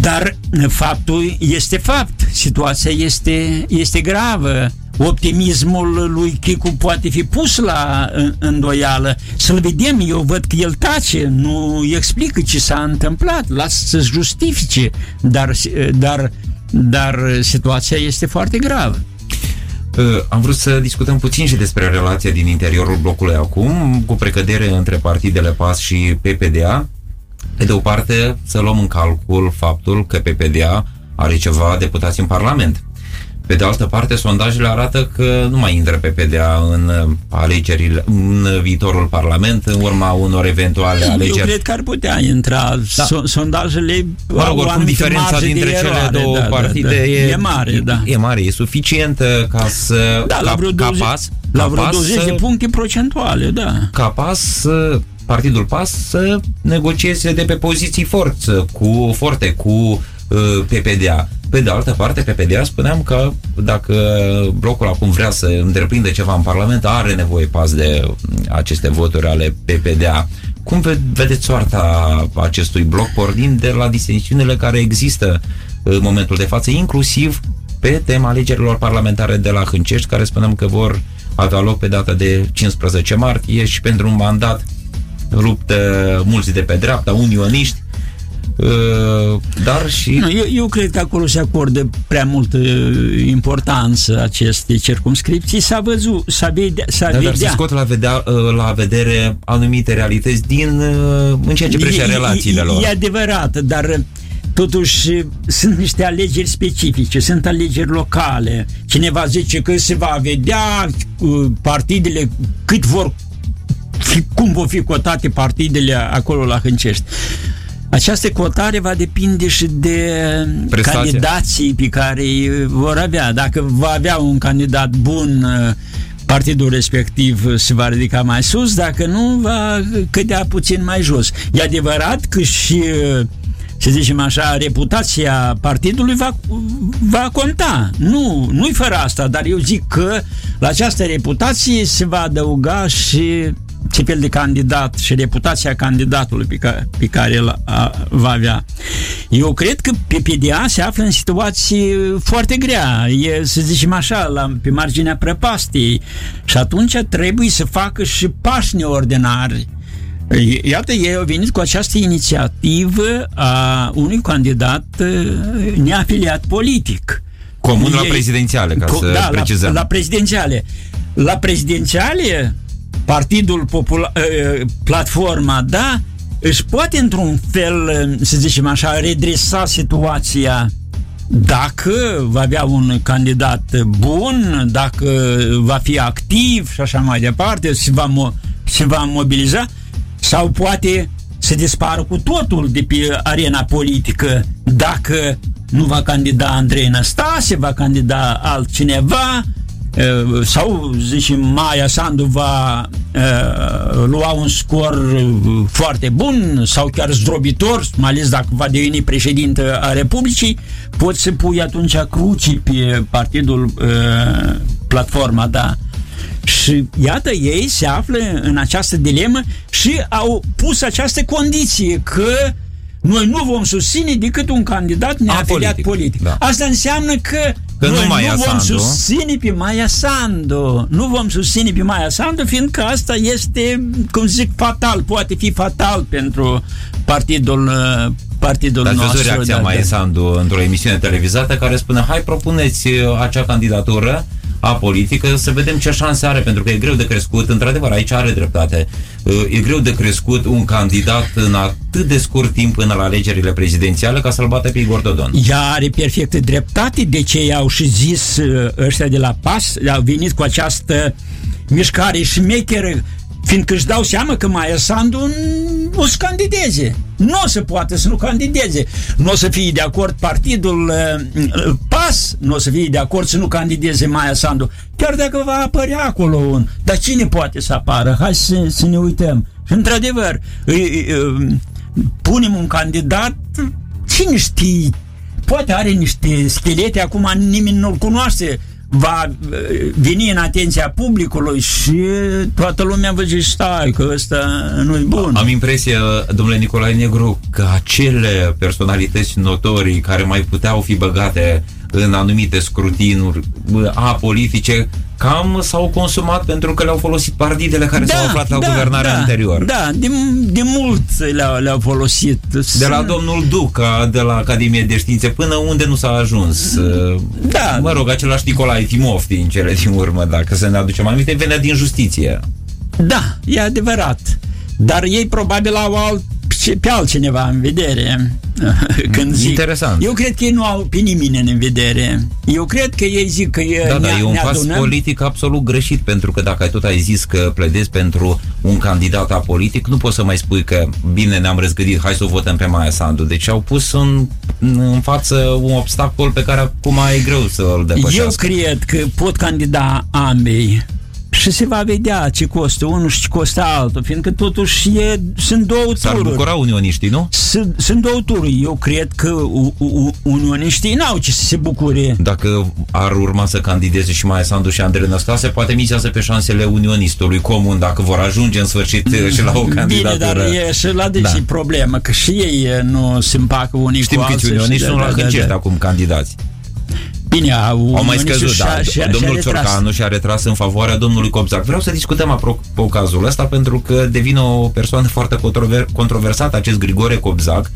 Speaker 3: Dar faptul este fapt, situația este, este gravă optimismul lui Chicu poate fi pus la îndoială. Să-l vedem, eu văd că el tace, nu explică ce s-a întâmplat, lasă să justifice, dar, dar, dar situația este foarte gravă.
Speaker 2: Uh, am vrut să discutăm puțin și despre relația din interiorul blocului acum, cu precădere între partidele PAS și PPDA. Pe de o parte, să luăm în calcul faptul că PPDA are ceva deputați în Parlament. Pe de altă parte, sondajele arată că nu mai intră PPDA în uh, alegerile, în viitorul Parlament, în urma unor eventuale alegeri. Eu
Speaker 3: cred că ar putea intra. Da. So- sondajele
Speaker 2: mă rog, oricum, diferența dintre cele eroare, două da, partide da, da. E,
Speaker 3: e mare, da.
Speaker 2: E mare, e suficientă ca să...
Speaker 3: Da, la vreo 20, ca pas, la vreo 20 să, de puncte procentuale, da.
Speaker 2: Ca pas să Partidul PAS să negocieze de pe poziții forță, cu forte, cu uh, PPDA. Pe de altă parte, PPDA spuneam că dacă blocul acum vrea să întreprinde ceva în Parlament, are nevoie pas de aceste voturi ale PPDA. Cum vedeți soarta acestui bloc pornind de la disensiunile care există în momentul de față, inclusiv pe tema alegerilor parlamentare de la Hâncești, care spunem că vor avea loc pe data de 15 martie și pentru un mandat luptă mulți de pe dreapta, unioniști, Uh, dar și...
Speaker 3: Nu, eu, eu cred că acolo se acordă prea multă importanță acestei circumscripții. S-a văzut, s-a vedea... S-a
Speaker 2: da, vedea. Dar se scot la, vedea, uh, la vedere anumite realități din, uh, în ceea ce privește relațiile
Speaker 3: e,
Speaker 2: lor.
Speaker 3: E adevărat, dar totuși sunt niște alegeri specifice, sunt alegeri locale. Cineva zice că se va vedea partidele cât vor cum vor fi cotate partidele acolo la Hâncești. Această cotare va depinde și de Prestația. candidații pe care vor avea. Dacă va avea un candidat bun, partidul respectiv se va ridica mai sus, dacă nu, va cădea puțin mai jos. E adevărat că și să zicem așa, reputația partidului va, va conta. Nu, nu-i fără asta, dar eu zic că la această reputație se va adăuga și ce fel de candidat și reputația candidatului pe care, pe care el a, va avea. Eu cred că PPDA se află în situație foarte grea, e, să zicem așa, la, pe marginea prăpastiei și atunci trebuie să facă și pași neordinari Iată, ei au venit cu această inițiativă a unui candidat neafiliat politic
Speaker 2: Comun la prezidențiale, ca să
Speaker 3: da,
Speaker 2: precizăm.
Speaker 3: La, la prezidențiale. La prezidențiale, Partidul Popular, Platforma, da, își poate într-un fel, să zicem așa, redresa situația dacă va avea un candidat bun, dacă va fi activ și așa mai departe, se va, mo- se va mobiliza, sau poate să dispară cu totul de pe arena politică dacă nu va candida Andrei Năstase, va candida altcineva, sau, zicem, Maia Sandu va uh, lua un scor foarte bun sau chiar zdrobitor, mai ales dacă va deveni președinte a Republicii, poți să pui atunci crucii pe partidul uh, Platforma, da? Și iată, ei se află în această dilemă și au pus această condiție că noi nu vom susține decât un candidat neafiliat politic. politic. Da. Asta înseamnă că
Speaker 2: Că
Speaker 3: Noi
Speaker 2: nu Maia
Speaker 3: nu vom
Speaker 2: Sandu.
Speaker 3: susține pe Maia Sandu. Nu vom susține pe Maia Sandu, fiindcă asta este, cum zic, fatal. Poate fi fatal pentru partidul uh, partidul
Speaker 2: Ați
Speaker 3: nostru.
Speaker 2: văzut reacția
Speaker 3: da,
Speaker 2: Maia
Speaker 3: da.
Speaker 2: Sandu într-o emisiune televizată care spune hai propuneți uh, acea candidatură a politică să vedem ce șanse are, pentru că e greu de crescut, într-adevăr, aici are dreptate, Uh, e greu de crescut un candidat în atât de scurt timp până la alegerile prezidențiale ca să-l bată pe Igor Dodon.
Speaker 3: Ea are perfectă dreptate, de ce i-au și zis uh, ăștia de la PAS, au venit cu această mișcare șmecheră, fiindcă își dau seama că Maia Sandu nu o să candideze. Nu o să poată să nu candideze. Nu o să fie de acord partidul uh, PAS, nu o să fie de acord să nu candideze Maia Sandu. Chiar dacă va apărea acolo un... Dar cine poate să apară? Hai să, să ne uităm. Și într-adevăr, îi- îi- punem un candidat, cine știe, poate are niște schelete, acum nimeni nu-l cunoaște, va uh, veni în atenția publicului și toată lumea va zice, stai, că ăsta nu-i bun.
Speaker 2: Am impresia, domnule Nicolae Negru, că acele personalități notorii care mai puteau fi băgate în anumite scrutinuri bă, apolitice, cam s-au consumat pentru că le-au folosit partidele care s-au aflat la guvernarea
Speaker 3: da,
Speaker 2: anterior.
Speaker 3: Da, de, de mult le-au, le-au folosit.
Speaker 2: De la domnul Duca, de la Academie de Științe, până unde nu s-a ajuns.
Speaker 3: Da.
Speaker 2: Mă rog, același Nicolae Timofti în cele din urmă, dacă să ne aducem aminte, venea din justiție.
Speaker 3: Da, e adevărat. Dar ei probabil au alt, pe- pe altcineva în vedere când zic.
Speaker 2: Interesant.
Speaker 3: Eu cred că ei nu au pe nimeni în vedere. Eu cred că ei zic că e,
Speaker 2: Da, da,
Speaker 3: ne,
Speaker 2: e un
Speaker 3: ne
Speaker 2: pas
Speaker 3: adunăm.
Speaker 2: politic absolut greșit, pentru că dacă ai tot ai zis că pledezi pentru un candidat apolitic, nu poți să mai spui că bine ne-am răzgândit, hai să o votăm pe Maia Sandu. Deci au pus în, în față un obstacol pe care acum e greu să-l
Speaker 3: Eu
Speaker 2: depășească.
Speaker 3: cred că pot candida ambei și se va vedea ce costă unul și ce costă altul, fiindcă totuși e, sunt două
Speaker 2: S-ar
Speaker 3: tururi.
Speaker 2: bucura unioniștii, nu?
Speaker 3: Sunt, sunt două tururi. Eu cred că u, u, unioniștii n-au ce să se bucure.
Speaker 2: Dacă ar urma să candideze și Maia Sandu și Andrei Năstase, poate mizează pe șansele unionistului comun, dacă vor ajunge în sfârșit și la o
Speaker 3: Bine,
Speaker 2: candidatură.
Speaker 3: dar e și la deci
Speaker 2: Da.
Speaker 3: da. problemă, că și ei e, nu se împacă unii
Speaker 2: Știm
Speaker 3: cu
Speaker 2: că
Speaker 3: alții.
Speaker 2: unioniști
Speaker 3: și
Speaker 2: sunt la hâncești acum candidați.
Speaker 3: Bine, au,
Speaker 2: Au mai
Speaker 3: unioniștii
Speaker 2: scăzut,
Speaker 3: și-a-
Speaker 2: da.
Speaker 3: și-a-
Speaker 2: Domnul
Speaker 3: și-a retras.
Speaker 2: Ciorcanu și-a retras în favoarea domnului Cobzac. Vreau să discutăm apropo cazul ăsta pentru că devine o persoană foarte controver- controversată, acest Grigore Cobzac,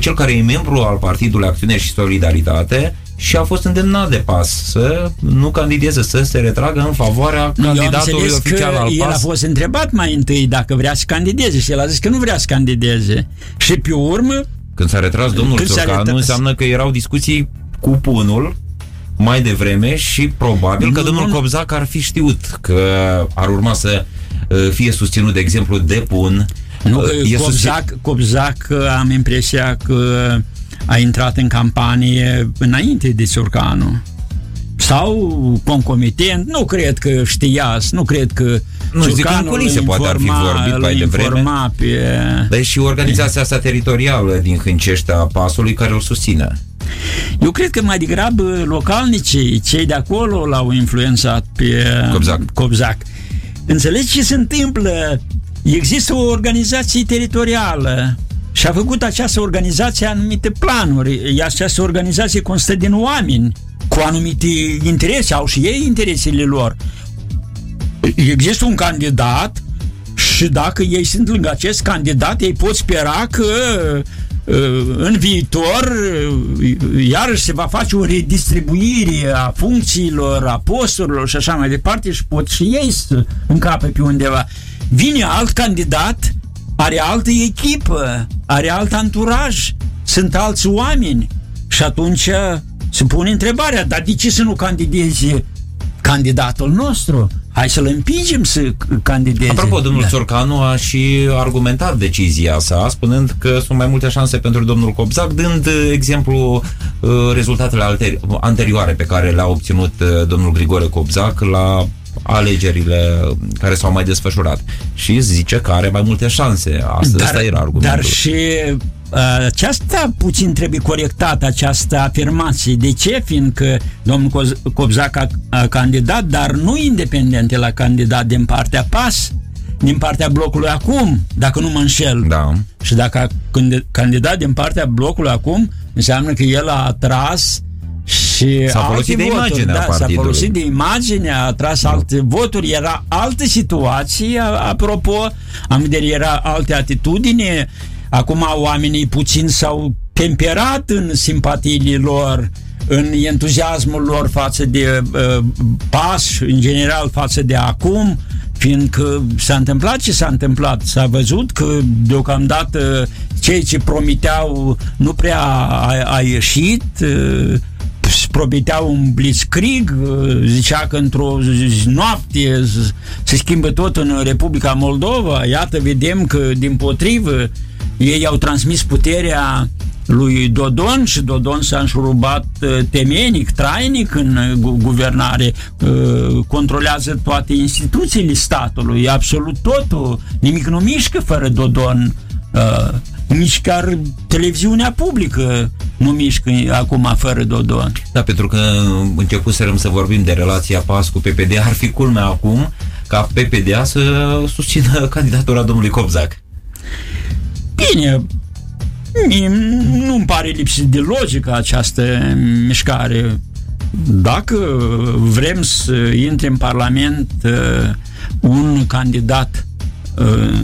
Speaker 2: cel care e membru al Partidului Acțiune și Solidaritate și a fost îndemnat de PAS să nu candideze, să se retragă în favoarea
Speaker 3: Eu am
Speaker 2: candidatului
Speaker 3: înțeles
Speaker 2: oficial
Speaker 3: că
Speaker 2: al
Speaker 3: el a
Speaker 2: PAS.
Speaker 3: fost întrebat mai întâi dacă vrea să candideze și el a zis că nu vrea să candideze. Și pe urmă,
Speaker 2: Când s-a retras domnul
Speaker 3: Când s-a
Speaker 2: Ciorcanu,
Speaker 3: retras.
Speaker 2: înseamnă că erau discuții cu punul mai devreme și probabil că
Speaker 3: Nu,
Speaker 2: domnul
Speaker 3: nu.
Speaker 2: Cobzac ar fi știut că ar urma să uh, fie susținut, de exemplu, de pun.
Speaker 3: nu,
Speaker 2: Uh, e susțin-
Speaker 3: Cobzac, Cobzac am impresia că a intrat în campanie înainte de Ciorcanu. Sau concomitent, nu cred că știa, nu cred că
Speaker 2: Nu, zic că în
Speaker 3: Ciorcanu
Speaker 2: culise
Speaker 3: îl
Speaker 2: poate ar fi
Speaker 3: informa-
Speaker 2: vorbit
Speaker 3: îl
Speaker 2: mai devreme.
Speaker 3: informa Pe...
Speaker 2: Dar e și organizația asta teritorială din Hânceștea Pasului care îl susține.
Speaker 3: Eu cred că mai degrabă localnicii, cei de acolo l-au influențat pe
Speaker 2: Cobzac.
Speaker 3: Cobzac. Înțelegi ce se întâmplă? Există o organizație teritorială și a făcut această organizație anumite planuri. Această organizație constă din oameni cu anumite interese, au și ei interesele lor. Există un candidat și dacă ei sunt lângă acest candidat, ei pot spera că în viitor iarăși se va face o redistribuire a funcțiilor, a posturilor și așa mai departe și pot și ei să încape pe undeva. Vine alt candidat, are altă echipă, are alt anturaj, sunt alți oameni și atunci se pune întrebarea, dar de ce să nu candideze candidatul nostru? Hai să-l împingem să candideze.
Speaker 2: Apropo, domnul da. Țorcanu a și argumentat decizia sa, spunând că sunt mai multe șanse pentru domnul Cobzac, dând exemplu uh, rezultatele anterioare pe care le-a obținut uh, domnul Grigore Cobzac la alegerile care s-au mai desfășurat. Și zice că are mai multe șanse. Asta, dar, asta era argumentul.
Speaker 3: Dar și aceasta puțin trebuie corectată, această afirmație. De ce? Fiindcă domnul Cobzac a, a candidat, dar nu independent la candidat din partea PAS, din partea blocului acum, dacă nu mă înșel.
Speaker 2: Da.
Speaker 3: Și dacă a candidat din partea blocului acum, înseamnă că el a atras și
Speaker 2: s-a folosit de
Speaker 3: voturi,
Speaker 2: imaginea
Speaker 3: da,
Speaker 2: s-a
Speaker 3: folosit de imagine, a tras da. alte voturi, era altă situație, apropo, am vedere, era alte atitudini, Acum oamenii puțin s-au temperat în simpatiile lor, în entuziasmul lor față de uh, pas, în general față de acum, fiindcă s-a întâmplat ce s-a întâmplat. S-a văzut că deocamdată cei ce promiteau nu prea a, a ieșit, uh, promiteau un blitzkrieg, uh, zicea că într-o noapte se schimbă tot în Republica Moldova. Iată, vedem că, din potrivă, ei au transmis puterea lui Dodon și Dodon s-a înșurubat uh, temenic, trainic în uh, guvernare, uh, controlează toate instituțiile statului, absolut totul, nimic nu mișcă fără Dodon, nici chiar televiziunea publică nu mișcă acum fără Dodon.
Speaker 2: Da, pentru că începusem să vorbim de relația PAS cu PPD, ar fi culmea acum ca PPD să susțină candidatura domnului Cobzac.
Speaker 3: Bine, nu-mi pare lipsit de logică această mișcare. Dacă vrem să intre în Parlament uh, un candidat uh,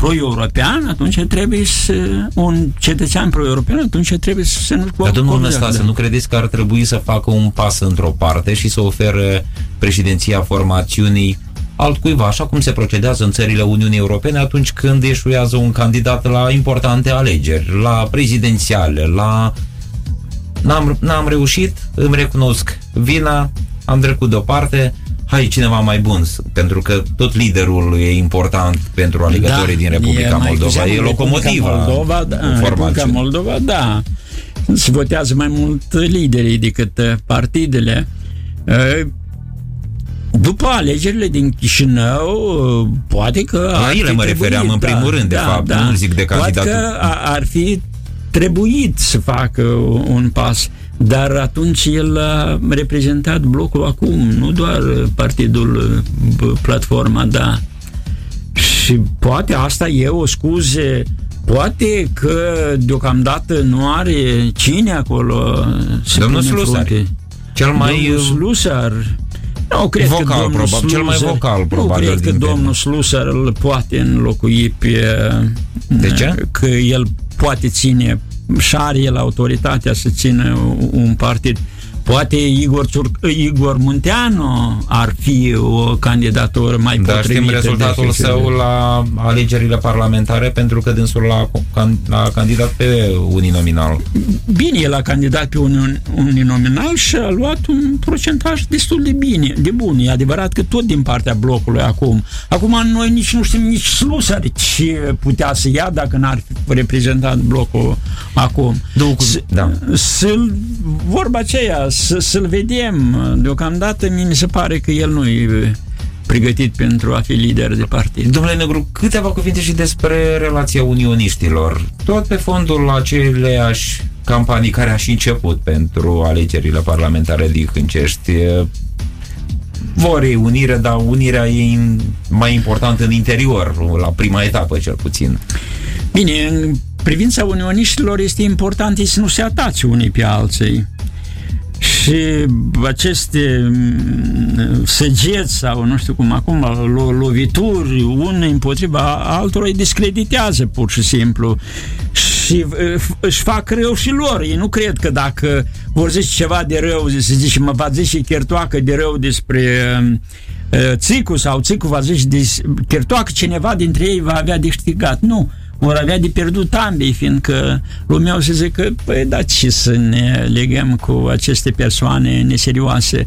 Speaker 3: pro-european, atunci trebuie să un cetățean pro-european, atunci trebuie să se nu
Speaker 2: Dar domnul Năstase, da. nu credeți că ar trebui să facă un pas într-o parte și să ofere președinția formațiunii altcuiva, așa cum se procedează în țările Uniunii Europene atunci când eșuează un candidat la importante alegeri, la prezidențiale, la... N-am, n-am reușit, îmi recunosc vina, am trecut deoparte, hai cineva mai bun, pentru că tot liderul e important pentru alegătorii da, din Republica e Moldova, e locomotiva
Speaker 3: Moldova, da, Republica Moldova, da. Se votează mai mult liderii decât partidele. După alegerile din Chișinău, poate că...
Speaker 2: La ele mă refeream în primul da, rând, de da, fapt, da. nu zic de candidatul.
Speaker 3: Poate că ar fi trebuit să facă un pas, dar atunci el a reprezentat blocul acum, nu doar partidul Platforma, da. Și poate asta e o scuze Poate că deocamdată nu are cine acolo
Speaker 2: se Domnul Slusar. Cel mai...
Speaker 3: Domnul Slusar nu cred
Speaker 2: vocal,
Speaker 3: că domnul
Speaker 2: probabil,
Speaker 3: Sluser,
Speaker 2: cel mai vocal, probabil.
Speaker 3: Nu cred că domnul Slusar îl poate înlocui pe...
Speaker 2: De ce?
Speaker 3: Că el poate ține și are el autoritatea să țină un partid. Poate Igor, Ciur- Igor Munteanu ar fi o candidatură mai Dar potrivită.
Speaker 2: știm rezultatul său la alegerile parlamentare pentru că dânsul l-a, a candidat pe uninominal.
Speaker 3: Bine, el a candidat pe un uninominal și a luat un procentaj destul de bine, de bun. E adevărat că tot din partea blocului acum. Acum noi nici nu știm nici slusari ce putea să ia dacă n-ar fi reprezentat blocul acum.
Speaker 2: Da.
Speaker 3: Să, vorba aceea, să, să-l vedem. Deocamdată mi se pare că el nu e pregătit pentru a fi lider de partid.
Speaker 2: Domnule Negru, câteva cuvinte și despre relația unioniștilor. Tot pe fondul aceleași campanii care a și început pentru alegerile parlamentare dihâncești. Vor ei unire, dar unirea e mai importantă în interior, la prima etapă cel puțin.
Speaker 3: Bine, în privința unioniștilor este important să nu se atace unii pe alții și aceste mm, săgeți sau nu știu cum acum, lo- lovituri, unul împotriva altora îi discreditează pur și simplu. și își fac rău și lor. Ei nu cred că dacă vor zice ceva de rău, să zice, mă va zice chertoacă de rău despre uh, Țicu sau Țicu va zice de chertoacă, cineva dintre ei va avea de câștigat. Nu vor avea de pierdut ambii, fiindcă lumea o să zică, păi da, ce să ne legăm cu aceste persoane neserioase.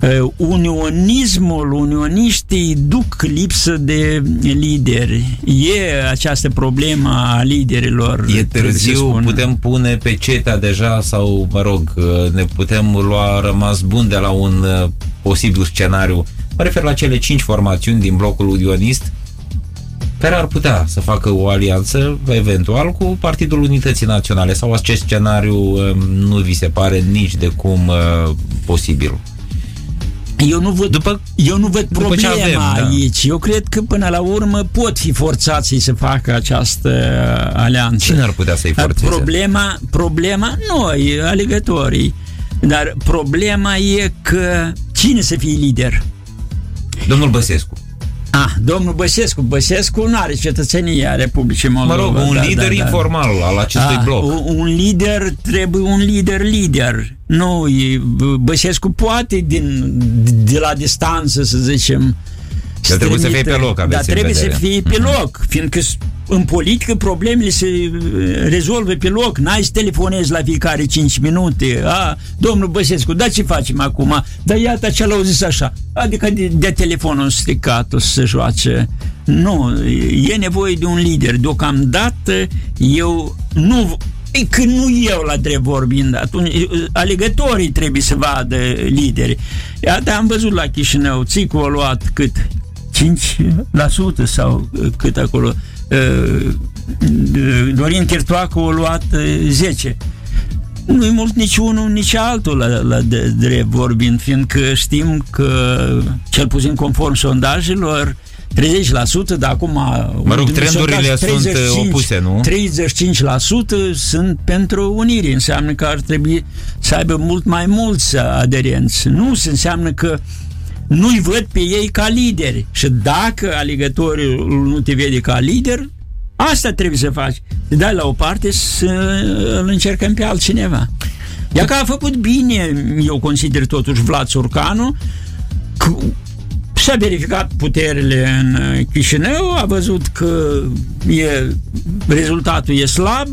Speaker 3: Uh, unionismul, unioniștii duc lipsă de lideri. E această problemă a liderilor.
Speaker 2: E târziu, putem pune pe CETA deja sau, mă rog, uh, ne putem lua rămas bun de la un uh, posibil scenariu. Mă refer la cele cinci formațiuni din blocul unionist care ar putea să facă o alianță, eventual, cu Partidul Unității Naționale sau acest scenariu nu vi se pare nici de cum posibil?
Speaker 3: Eu nu văd, după, eu nu văd problema avem, da. aici. Eu cred că până la urmă pot fi forțați să facă această alianță.
Speaker 2: Cine ar putea să-i forțeze?
Speaker 3: Problema, problema noi, alegătorii. Dar problema e că cine să fie lider?
Speaker 2: Domnul Băsescu.
Speaker 3: Ah, domnul Băsescu. Băsescu nu are cetățenia Republicii Moldova.
Speaker 2: Mă rog, un da, lider da, da. informal al acestui ah, bloc.
Speaker 3: Un, un lider trebuie un lider lider. Nu, Băsescu poate din, de la distanță, să zicem,
Speaker 2: el trebuie să fie pe loc, aveți
Speaker 3: Dar trebuie să fie pe mhm. loc, uh-huh. fiindcă în politică problemele se rezolvă pe loc. N-ai să telefonezi la fiecare 5 minute. A, domnul Băsescu, da ce facem acum? Dar iată ce l-au zis așa. Adică de, de telefonul stricat o să se joace. Nu, e nevoie de un lider. Deocamdată eu nu E când nu eu la drept vorbind, atunci alegătorii trebuie să vadă lideri. Iată, am văzut la Chișinău, Țicu a luat cât? 5% sau uh, cât acolo. Uh, uh, Dorin Chertoacu a luat 10%. Nu-i mult nici unul, nici altul la, la de, drept vorbind, fiindcă știm că, cel puțin conform sondajelor, 30%, dar acum...
Speaker 2: Mă rog, trendurile 35, sunt opuse, nu?
Speaker 3: 35% sunt pentru unire. Înseamnă că ar trebui să aibă mult mai mulți aderenți. Nu se înseamnă că nu-i văd pe ei ca lideri. Și dacă alegătorul nu te vede ca lider, asta trebuie să faci. Te dai la o parte să îl încercăm pe altcineva. Iar că a făcut bine, eu consider totuși Vlad Surcanu, și-a verificat puterile în Chișinău, a văzut că e, rezultatul e slab,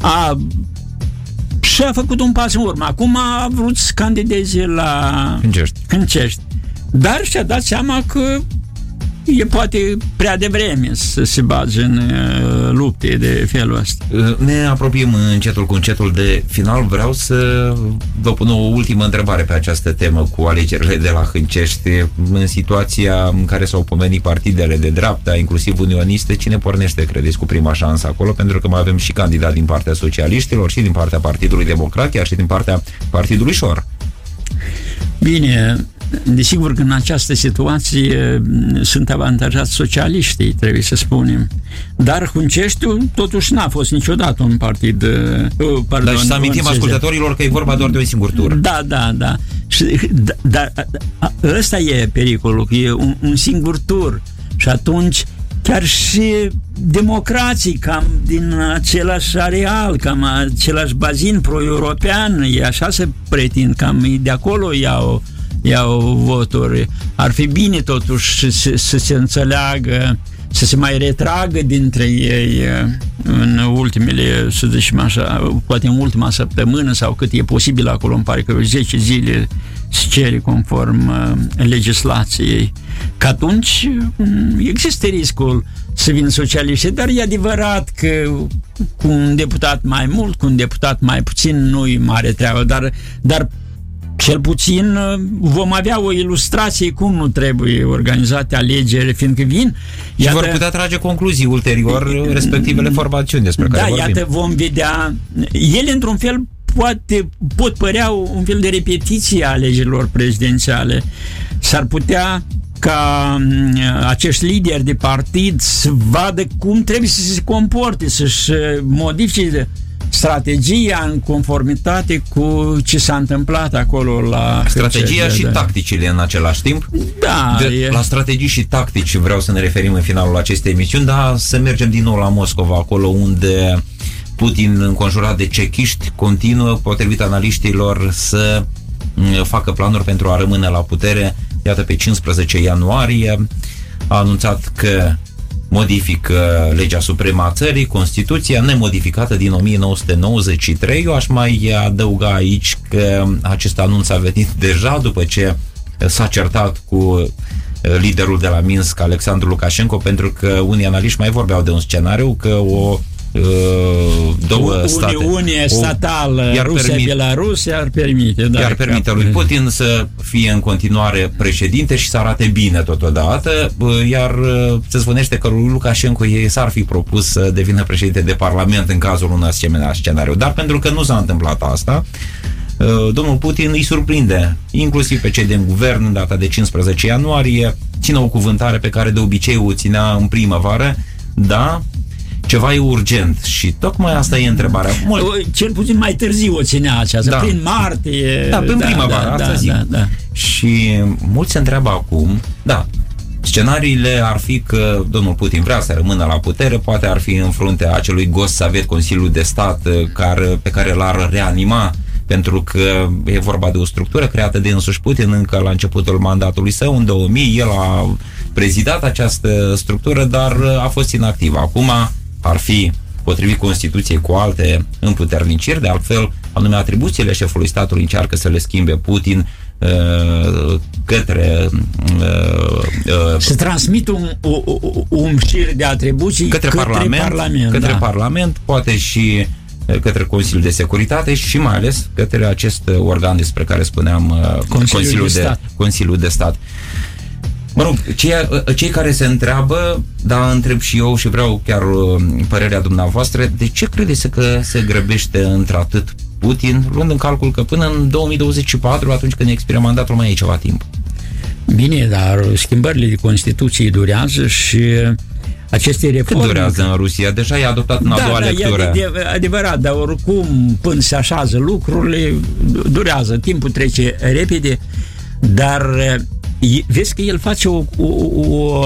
Speaker 3: a și a făcut un pas în urmă. Acum a vrut să candideze la
Speaker 2: Câncești.
Speaker 3: Câncești. Dar și-a dat seama că e poate prea devreme să se bage în uh, lupte de felul ăsta.
Speaker 2: Uh, ne apropiem încetul cu încetul de final. Vreau să vă pun o ultimă întrebare pe această temă cu alegerile de la Hâncești. În situația în care s-au pomenit partidele de dreapta, inclusiv unioniste, cine pornește, credeți, cu prima șansă acolo? Pentru că mai avem și candidat din partea socialiștilor, și din partea Partidului Democrat, chiar și din partea Partidului Șor.
Speaker 3: Bine, Desigur că în această situație mm, sunt avantajați socialiștii, trebuie să spunem. Dar Hunceștiu totuși n-a fost niciodată un partid... Uh,
Speaker 2: uh pardon, Dar și să amintim ascultătorilor că e vorba doar de un singur tur.
Speaker 3: Da, da, da. Și, da, da ăsta e pericolul, că e un, un singur tur. Și atunci chiar și democrații cam din același areal, cam același bazin pro-european, e așa se pretind, cam de acolo iau iau voturi. Ar fi bine totuși să, să se înțeleagă să se mai retragă dintre ei în ultimele, să zicem așa, poate în ultima săptămână sau cât e posibil acolo, îmi pare că 10 zile se cere conform legislației. Că atunci există riscul să vină socialiști, dar e adevărat că cu un deputat mai mult, cu un deputat mai puțin, nu-i mare treabă, dar, dar cel puțin uh, vom avea o ilustrație cum nu trebuie organizate alegeri, fiindcă vin.
Speaker 2: Și iată, vor putea trage concluzii ulterior respectivele formațiuni despre
Speaker 3: da,
Speaker 2: care vorbim.
Speaker 3: iată, vom vedea. Ele, într-un fel, poate, pot părea un fel de repetiție a alegerilor prezidențiale. S-ar putea ca mm, acești lideri de partid să vadă cum trebuie să se comporte, să-și modifice strategia în conformitate cu ce s-a întâmplat acolo la...
Speaker 2: Strategia și da. tacticile în același timp?
Speaker 3: Da.
Speaker 2: De, e... La strategii și tactici vreau să ne referim în finalul acestei emisiuni, dar să mergem din nou la Moscova, acolo unde Putin înconjurat de cechiști continuă, potrivit analiștilor, să mm, facă planuri pentru a rămâne la putere. Iată, pe 15 ianuarie a anunțat că modifică legea supremă a țării, Constituția nemodificată din 1993. Eu aș mai adăuga aici că acest anunț a venit deja după ce s-a certat cu liderul de la Minsk, Alexandru Lukashenko, pentru că unii analiști mai vorbeau de un scenariu că o Uh, două
Speaker 3: Uni,
Speaker 2: state.
Speaker 3: Unie statală, iar Rusia, permit, Belarusia ar permite.
Speaker 2: Da, iar permite lui Putin să fie în continuare președinte și să arate bine totodată, uh, iar uh, se spunește că lui Lukashenko ei s-ar fi propus să devină președinte de parlament în cazul unui asemenea scenariu. Dar pentru că nu s-a întâmplat asta, domnul Putin îi surprinde, inclusiv pe cei din guvern, în data de 15 ianuarie, ține o cuvântare pe care de obicei o ținea în primăvară, da, ceva e urgent și tocmai asta e întrebarea.
Speaker 3: Mult... Cel puțin mai târziu o ținea aceasta, da. prin martie.
Speaker 2: Da, prin da, primăvară, da, asta da, zic. Da, da. Și mulți se întreabă acum, da, Scenariile ar fi că domnul Putin vrea să rămână la putere, poate ar fi în fruntea acelui gost Savet, Consiliul de Stat, care, pe care l-ar reanima pentru că e vorba de o structură creată de însuși Putin încă la începutul mandatului său, în 2000, el a prezidat această structură, dar a fost inactiv. Acum ar fi potrivit Constituției cu alte împuterniciri, de altfel, anume atribuțiile șefului statului încearcă să le schimbe Putin uh, către
Speaker 3: uh, uh, să transmit un, un, un șir de atribuții
Speaker 2: către, către Parlament, parlament către da. Parlament, poate și uh, către Consiliul de Securitate și mai ales către acest organ despre care spuneam
Speaker 3: Consiliul, Consiliul, de, de,
Speaker 2: Consiliul de Stat. Mă rog, cei, cei care se întreabă, da, întreb și eu și vreau chiar uh, părerea dumneavoastră, de ce credeți că se grăbește într-atât Putin, luând în calcul că până în 2024, atunci când expiră mandatul, mai e ceva timp?
Speaker 3: Bine, dar schimbările de Constituție durează și aceste reforme...
Speaker 2: Cât durează în Rusia? Deja e adoptat în a da, doua da, lectură.
Speaker 3: E adevărat, dar oricum, până se așează lucrurile, durează, timpul trece repede, dar vezi că el face o, o, o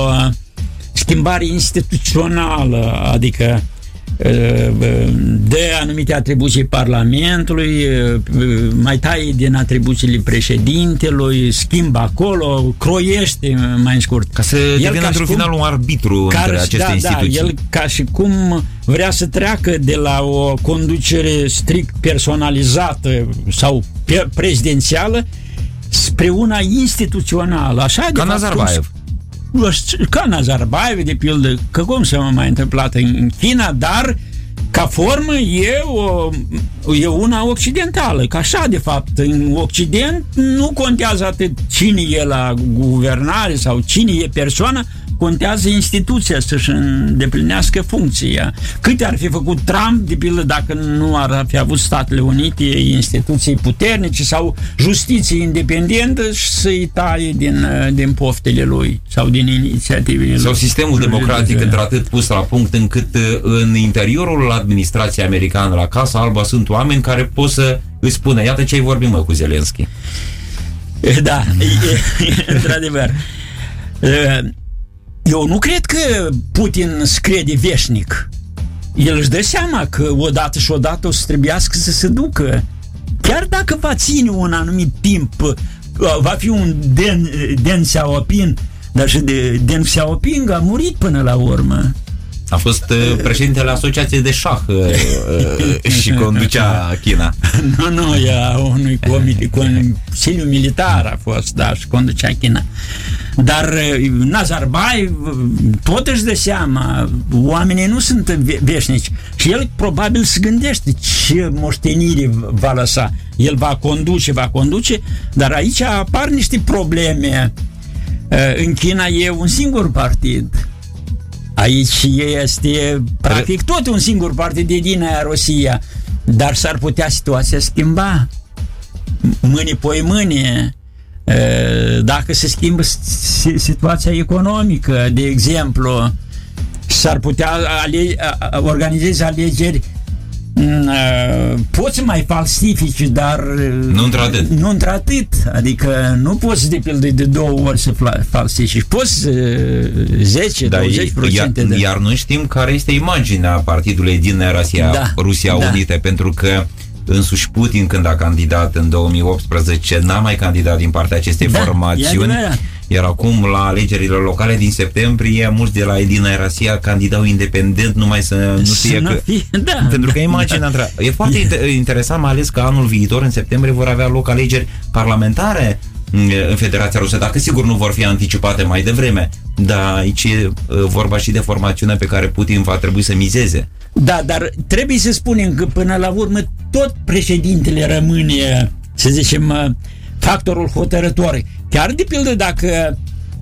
Speaker 3: schimbare instituțională, adică de anumite atribuții Parlamentului, mai taie din atribuțiile președintelui, schimbă acolo, croiește mai în scurt.
Speaker 2: Ca să el devină într-un final un arbitru care, între aceste
Speaker 3: da, da
Speaker 2: instituții.
Speaker 3: Da, el ca și cum vrea să treacă de la o conducere strict personalizată sau prezidențială spre una instituțională. Așa
Speaker 2: Ca de Nazarbayev.
Speaker 3: Ca Nazarbayev, de pildă, că cum se mai întâmplat în China, dar ca formă e, o, e una occidentală, că așa de fapt în Occident nu contează atât cine e la guvernare sau cine e persoana, contează instituția să-și îndeplinească funcția. Câte ar fi făcut Trump, de pildă, dacă nu ar fi avut Statele Unite instituții puternice sau justiție independentă și să-i taie din, din poftele lui sau din inițiativele
Speaker 2: Sau sistemul democratic într-atât pus la punct încât uh, în interiorul administrației americane la Casa Albă sunt oameni care pot să îi spună, iată ce-ai vorbit mă cu Zelenski.
Speaker 3: Da, e, într-adevăr. Eu nu cred că Putin screde veșnic. El își dă seama că odată și odată o să trebuiască să se ducă. Chiar dacă va ține un anumit timp, uh, va fi un Den, Den Xiaoping, dar și de Den Xiaoping a murit până la urmă.
Speaker 2: A fost uh, președintele Asociației de Șah uh, uh, și conducea China.
Speaker 3: Nu, nu, ea unui consiliu militar a fost, da, și conducea China. Dar uh, Nazarbayev tot își dă seama, oamenii nu sunt veșnici și el probabil se gândește ce moștenire va lăsa. El va conduce, va conduce, dar aici apar niște probleme. Uh, în China e un singur partid Aici este practic tot un singur partid din aia Rusia, dar s-ar putea situația schimba. Mâine poi mâine, dacă se schimbă situația economică, de exemplu, s-ar putea ale- organizeze alegeri uh, poți mai falsifici, dar
Speaker 2: nu într-atât.
Speaker 3: Nu într-atât. Adică nu poți de pildă de două ori să falsifici. Poți 10, da, 20%
Speaker 2: iar,
Speaker 3: de...
Speaker 2: Iar noi știm care este imaginea partidului din Rusia, da, Rusia da. Unite, pentru că însuși Putin când a candidat în 2018 n-a mai candidat din partea acestei da, formațiuni iar acum la alegerile locale din septembrie mulți de la Edina Erasia candidau independent numai să nu știe că...
Speaker 3: Fie, da,
Speaker 2: pentru că imaginea da. e foarte interesant mai ales că anul viitor în septembrie vor avea loc alegeri parlamentare în Federația Rusă, dacă sigur nu vor fi anticipate mai devreme. Dar aici e vorba și de formațiunea pe care Putin va trebui să mizeze.
Speaker 3: Da, dar trebuie să spunem că până la urmă tot președintele rămâne, să zicem, factorul hotărător. Chiar de pildă dacă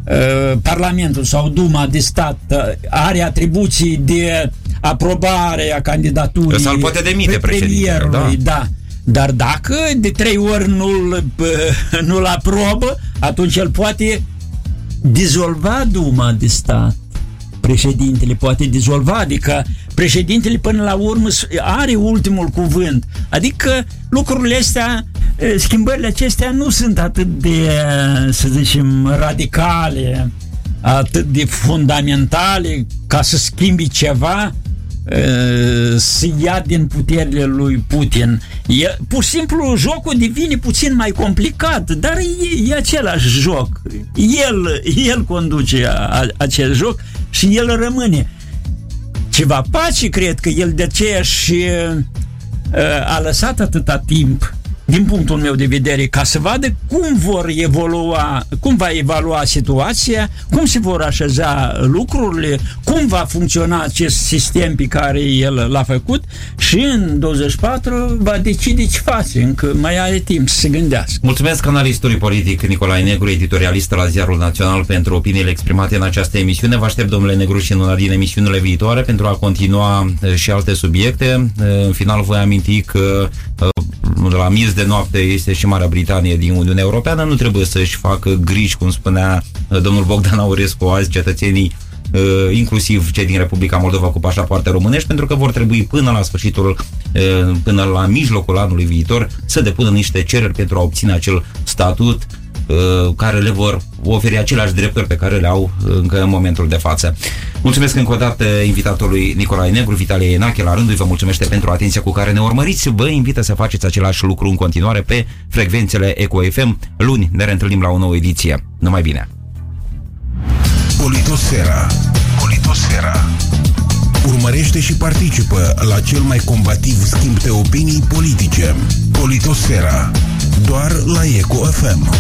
Speaker 3: uh, Parlamentul sau Duma de stat uh, are atribuții de aprobare a candidaturii
Speaker 2: Sau poate demite președintele, da.
Speaker 3: da. Dar dacă de trei ori nu-l, nu-l aprobă, atunci el poate dizolva Duma de stat. Președintele poate dizolva, adică președintele până la urmă are ultimul cuvânt. Adică lucrurile astea, schimbările acestea nu sunt atât de, să zicem, radicale, atât de fundamentale ca să schimbi ceva să ia din puterile lui Putin. E, pur și simplu jocul devine puțin mai complicat, dar e, e același joc. El, el conduce a, acel joc și el rămâne. Ceva pace, cred că el de aceea și a lăsat atâta timp din punctul meu de vedere, ca să vadă cum vor evolua, cum va evalua situația, cum se vor așeza lucrurile, cum va funcționa acest sistem pe care el l-a făcut și în 24 va decide ce face, încă mai are timp să se gândească.
Speaker 2: Mulțumesc analistului politic Nicolae Negru, editorialist la Ziarul Național pentru opiniile exprimate în această emisiune. Vă aștept, domnule Negru, și în una din emisiunile viitoare pentru a continua eh, și alte subiecte. Eh, în final voi aminti că eh, la miez de noapte este și Marea Britanie din Uniunea Europeană, nu trebuie să-și facă griji, cum spunea uh, domnul Bogdan Aurescu azi, cetățenii uh, inclusiv cei din Republica Moldova cu pașapoarte românești, pentru că vor trebui până la sfârșitul, uh, până la mijlocul anului viitor, să depună niște cereri pentru a obține acel statut. Uh, care le vor oferi aceleași drepturi pe care le au încă în momentul de față. Mulțumesc încă o dată invitatului Nicolae Negru, Vitalie Enache, la rândul vă mulțumește pentru atenția cu care ne urmăriți. Vă invită să faceți același lucru în continuare pe frecvențele Eco FM. Luni ne reîntâlnim la o nouă ediție. Numai bine!
Speaker 1: Politosfera Politosfera Urmărește și participă la cel mai combativ schimb de opinii politice. Politosfera. Doar la Eco FM.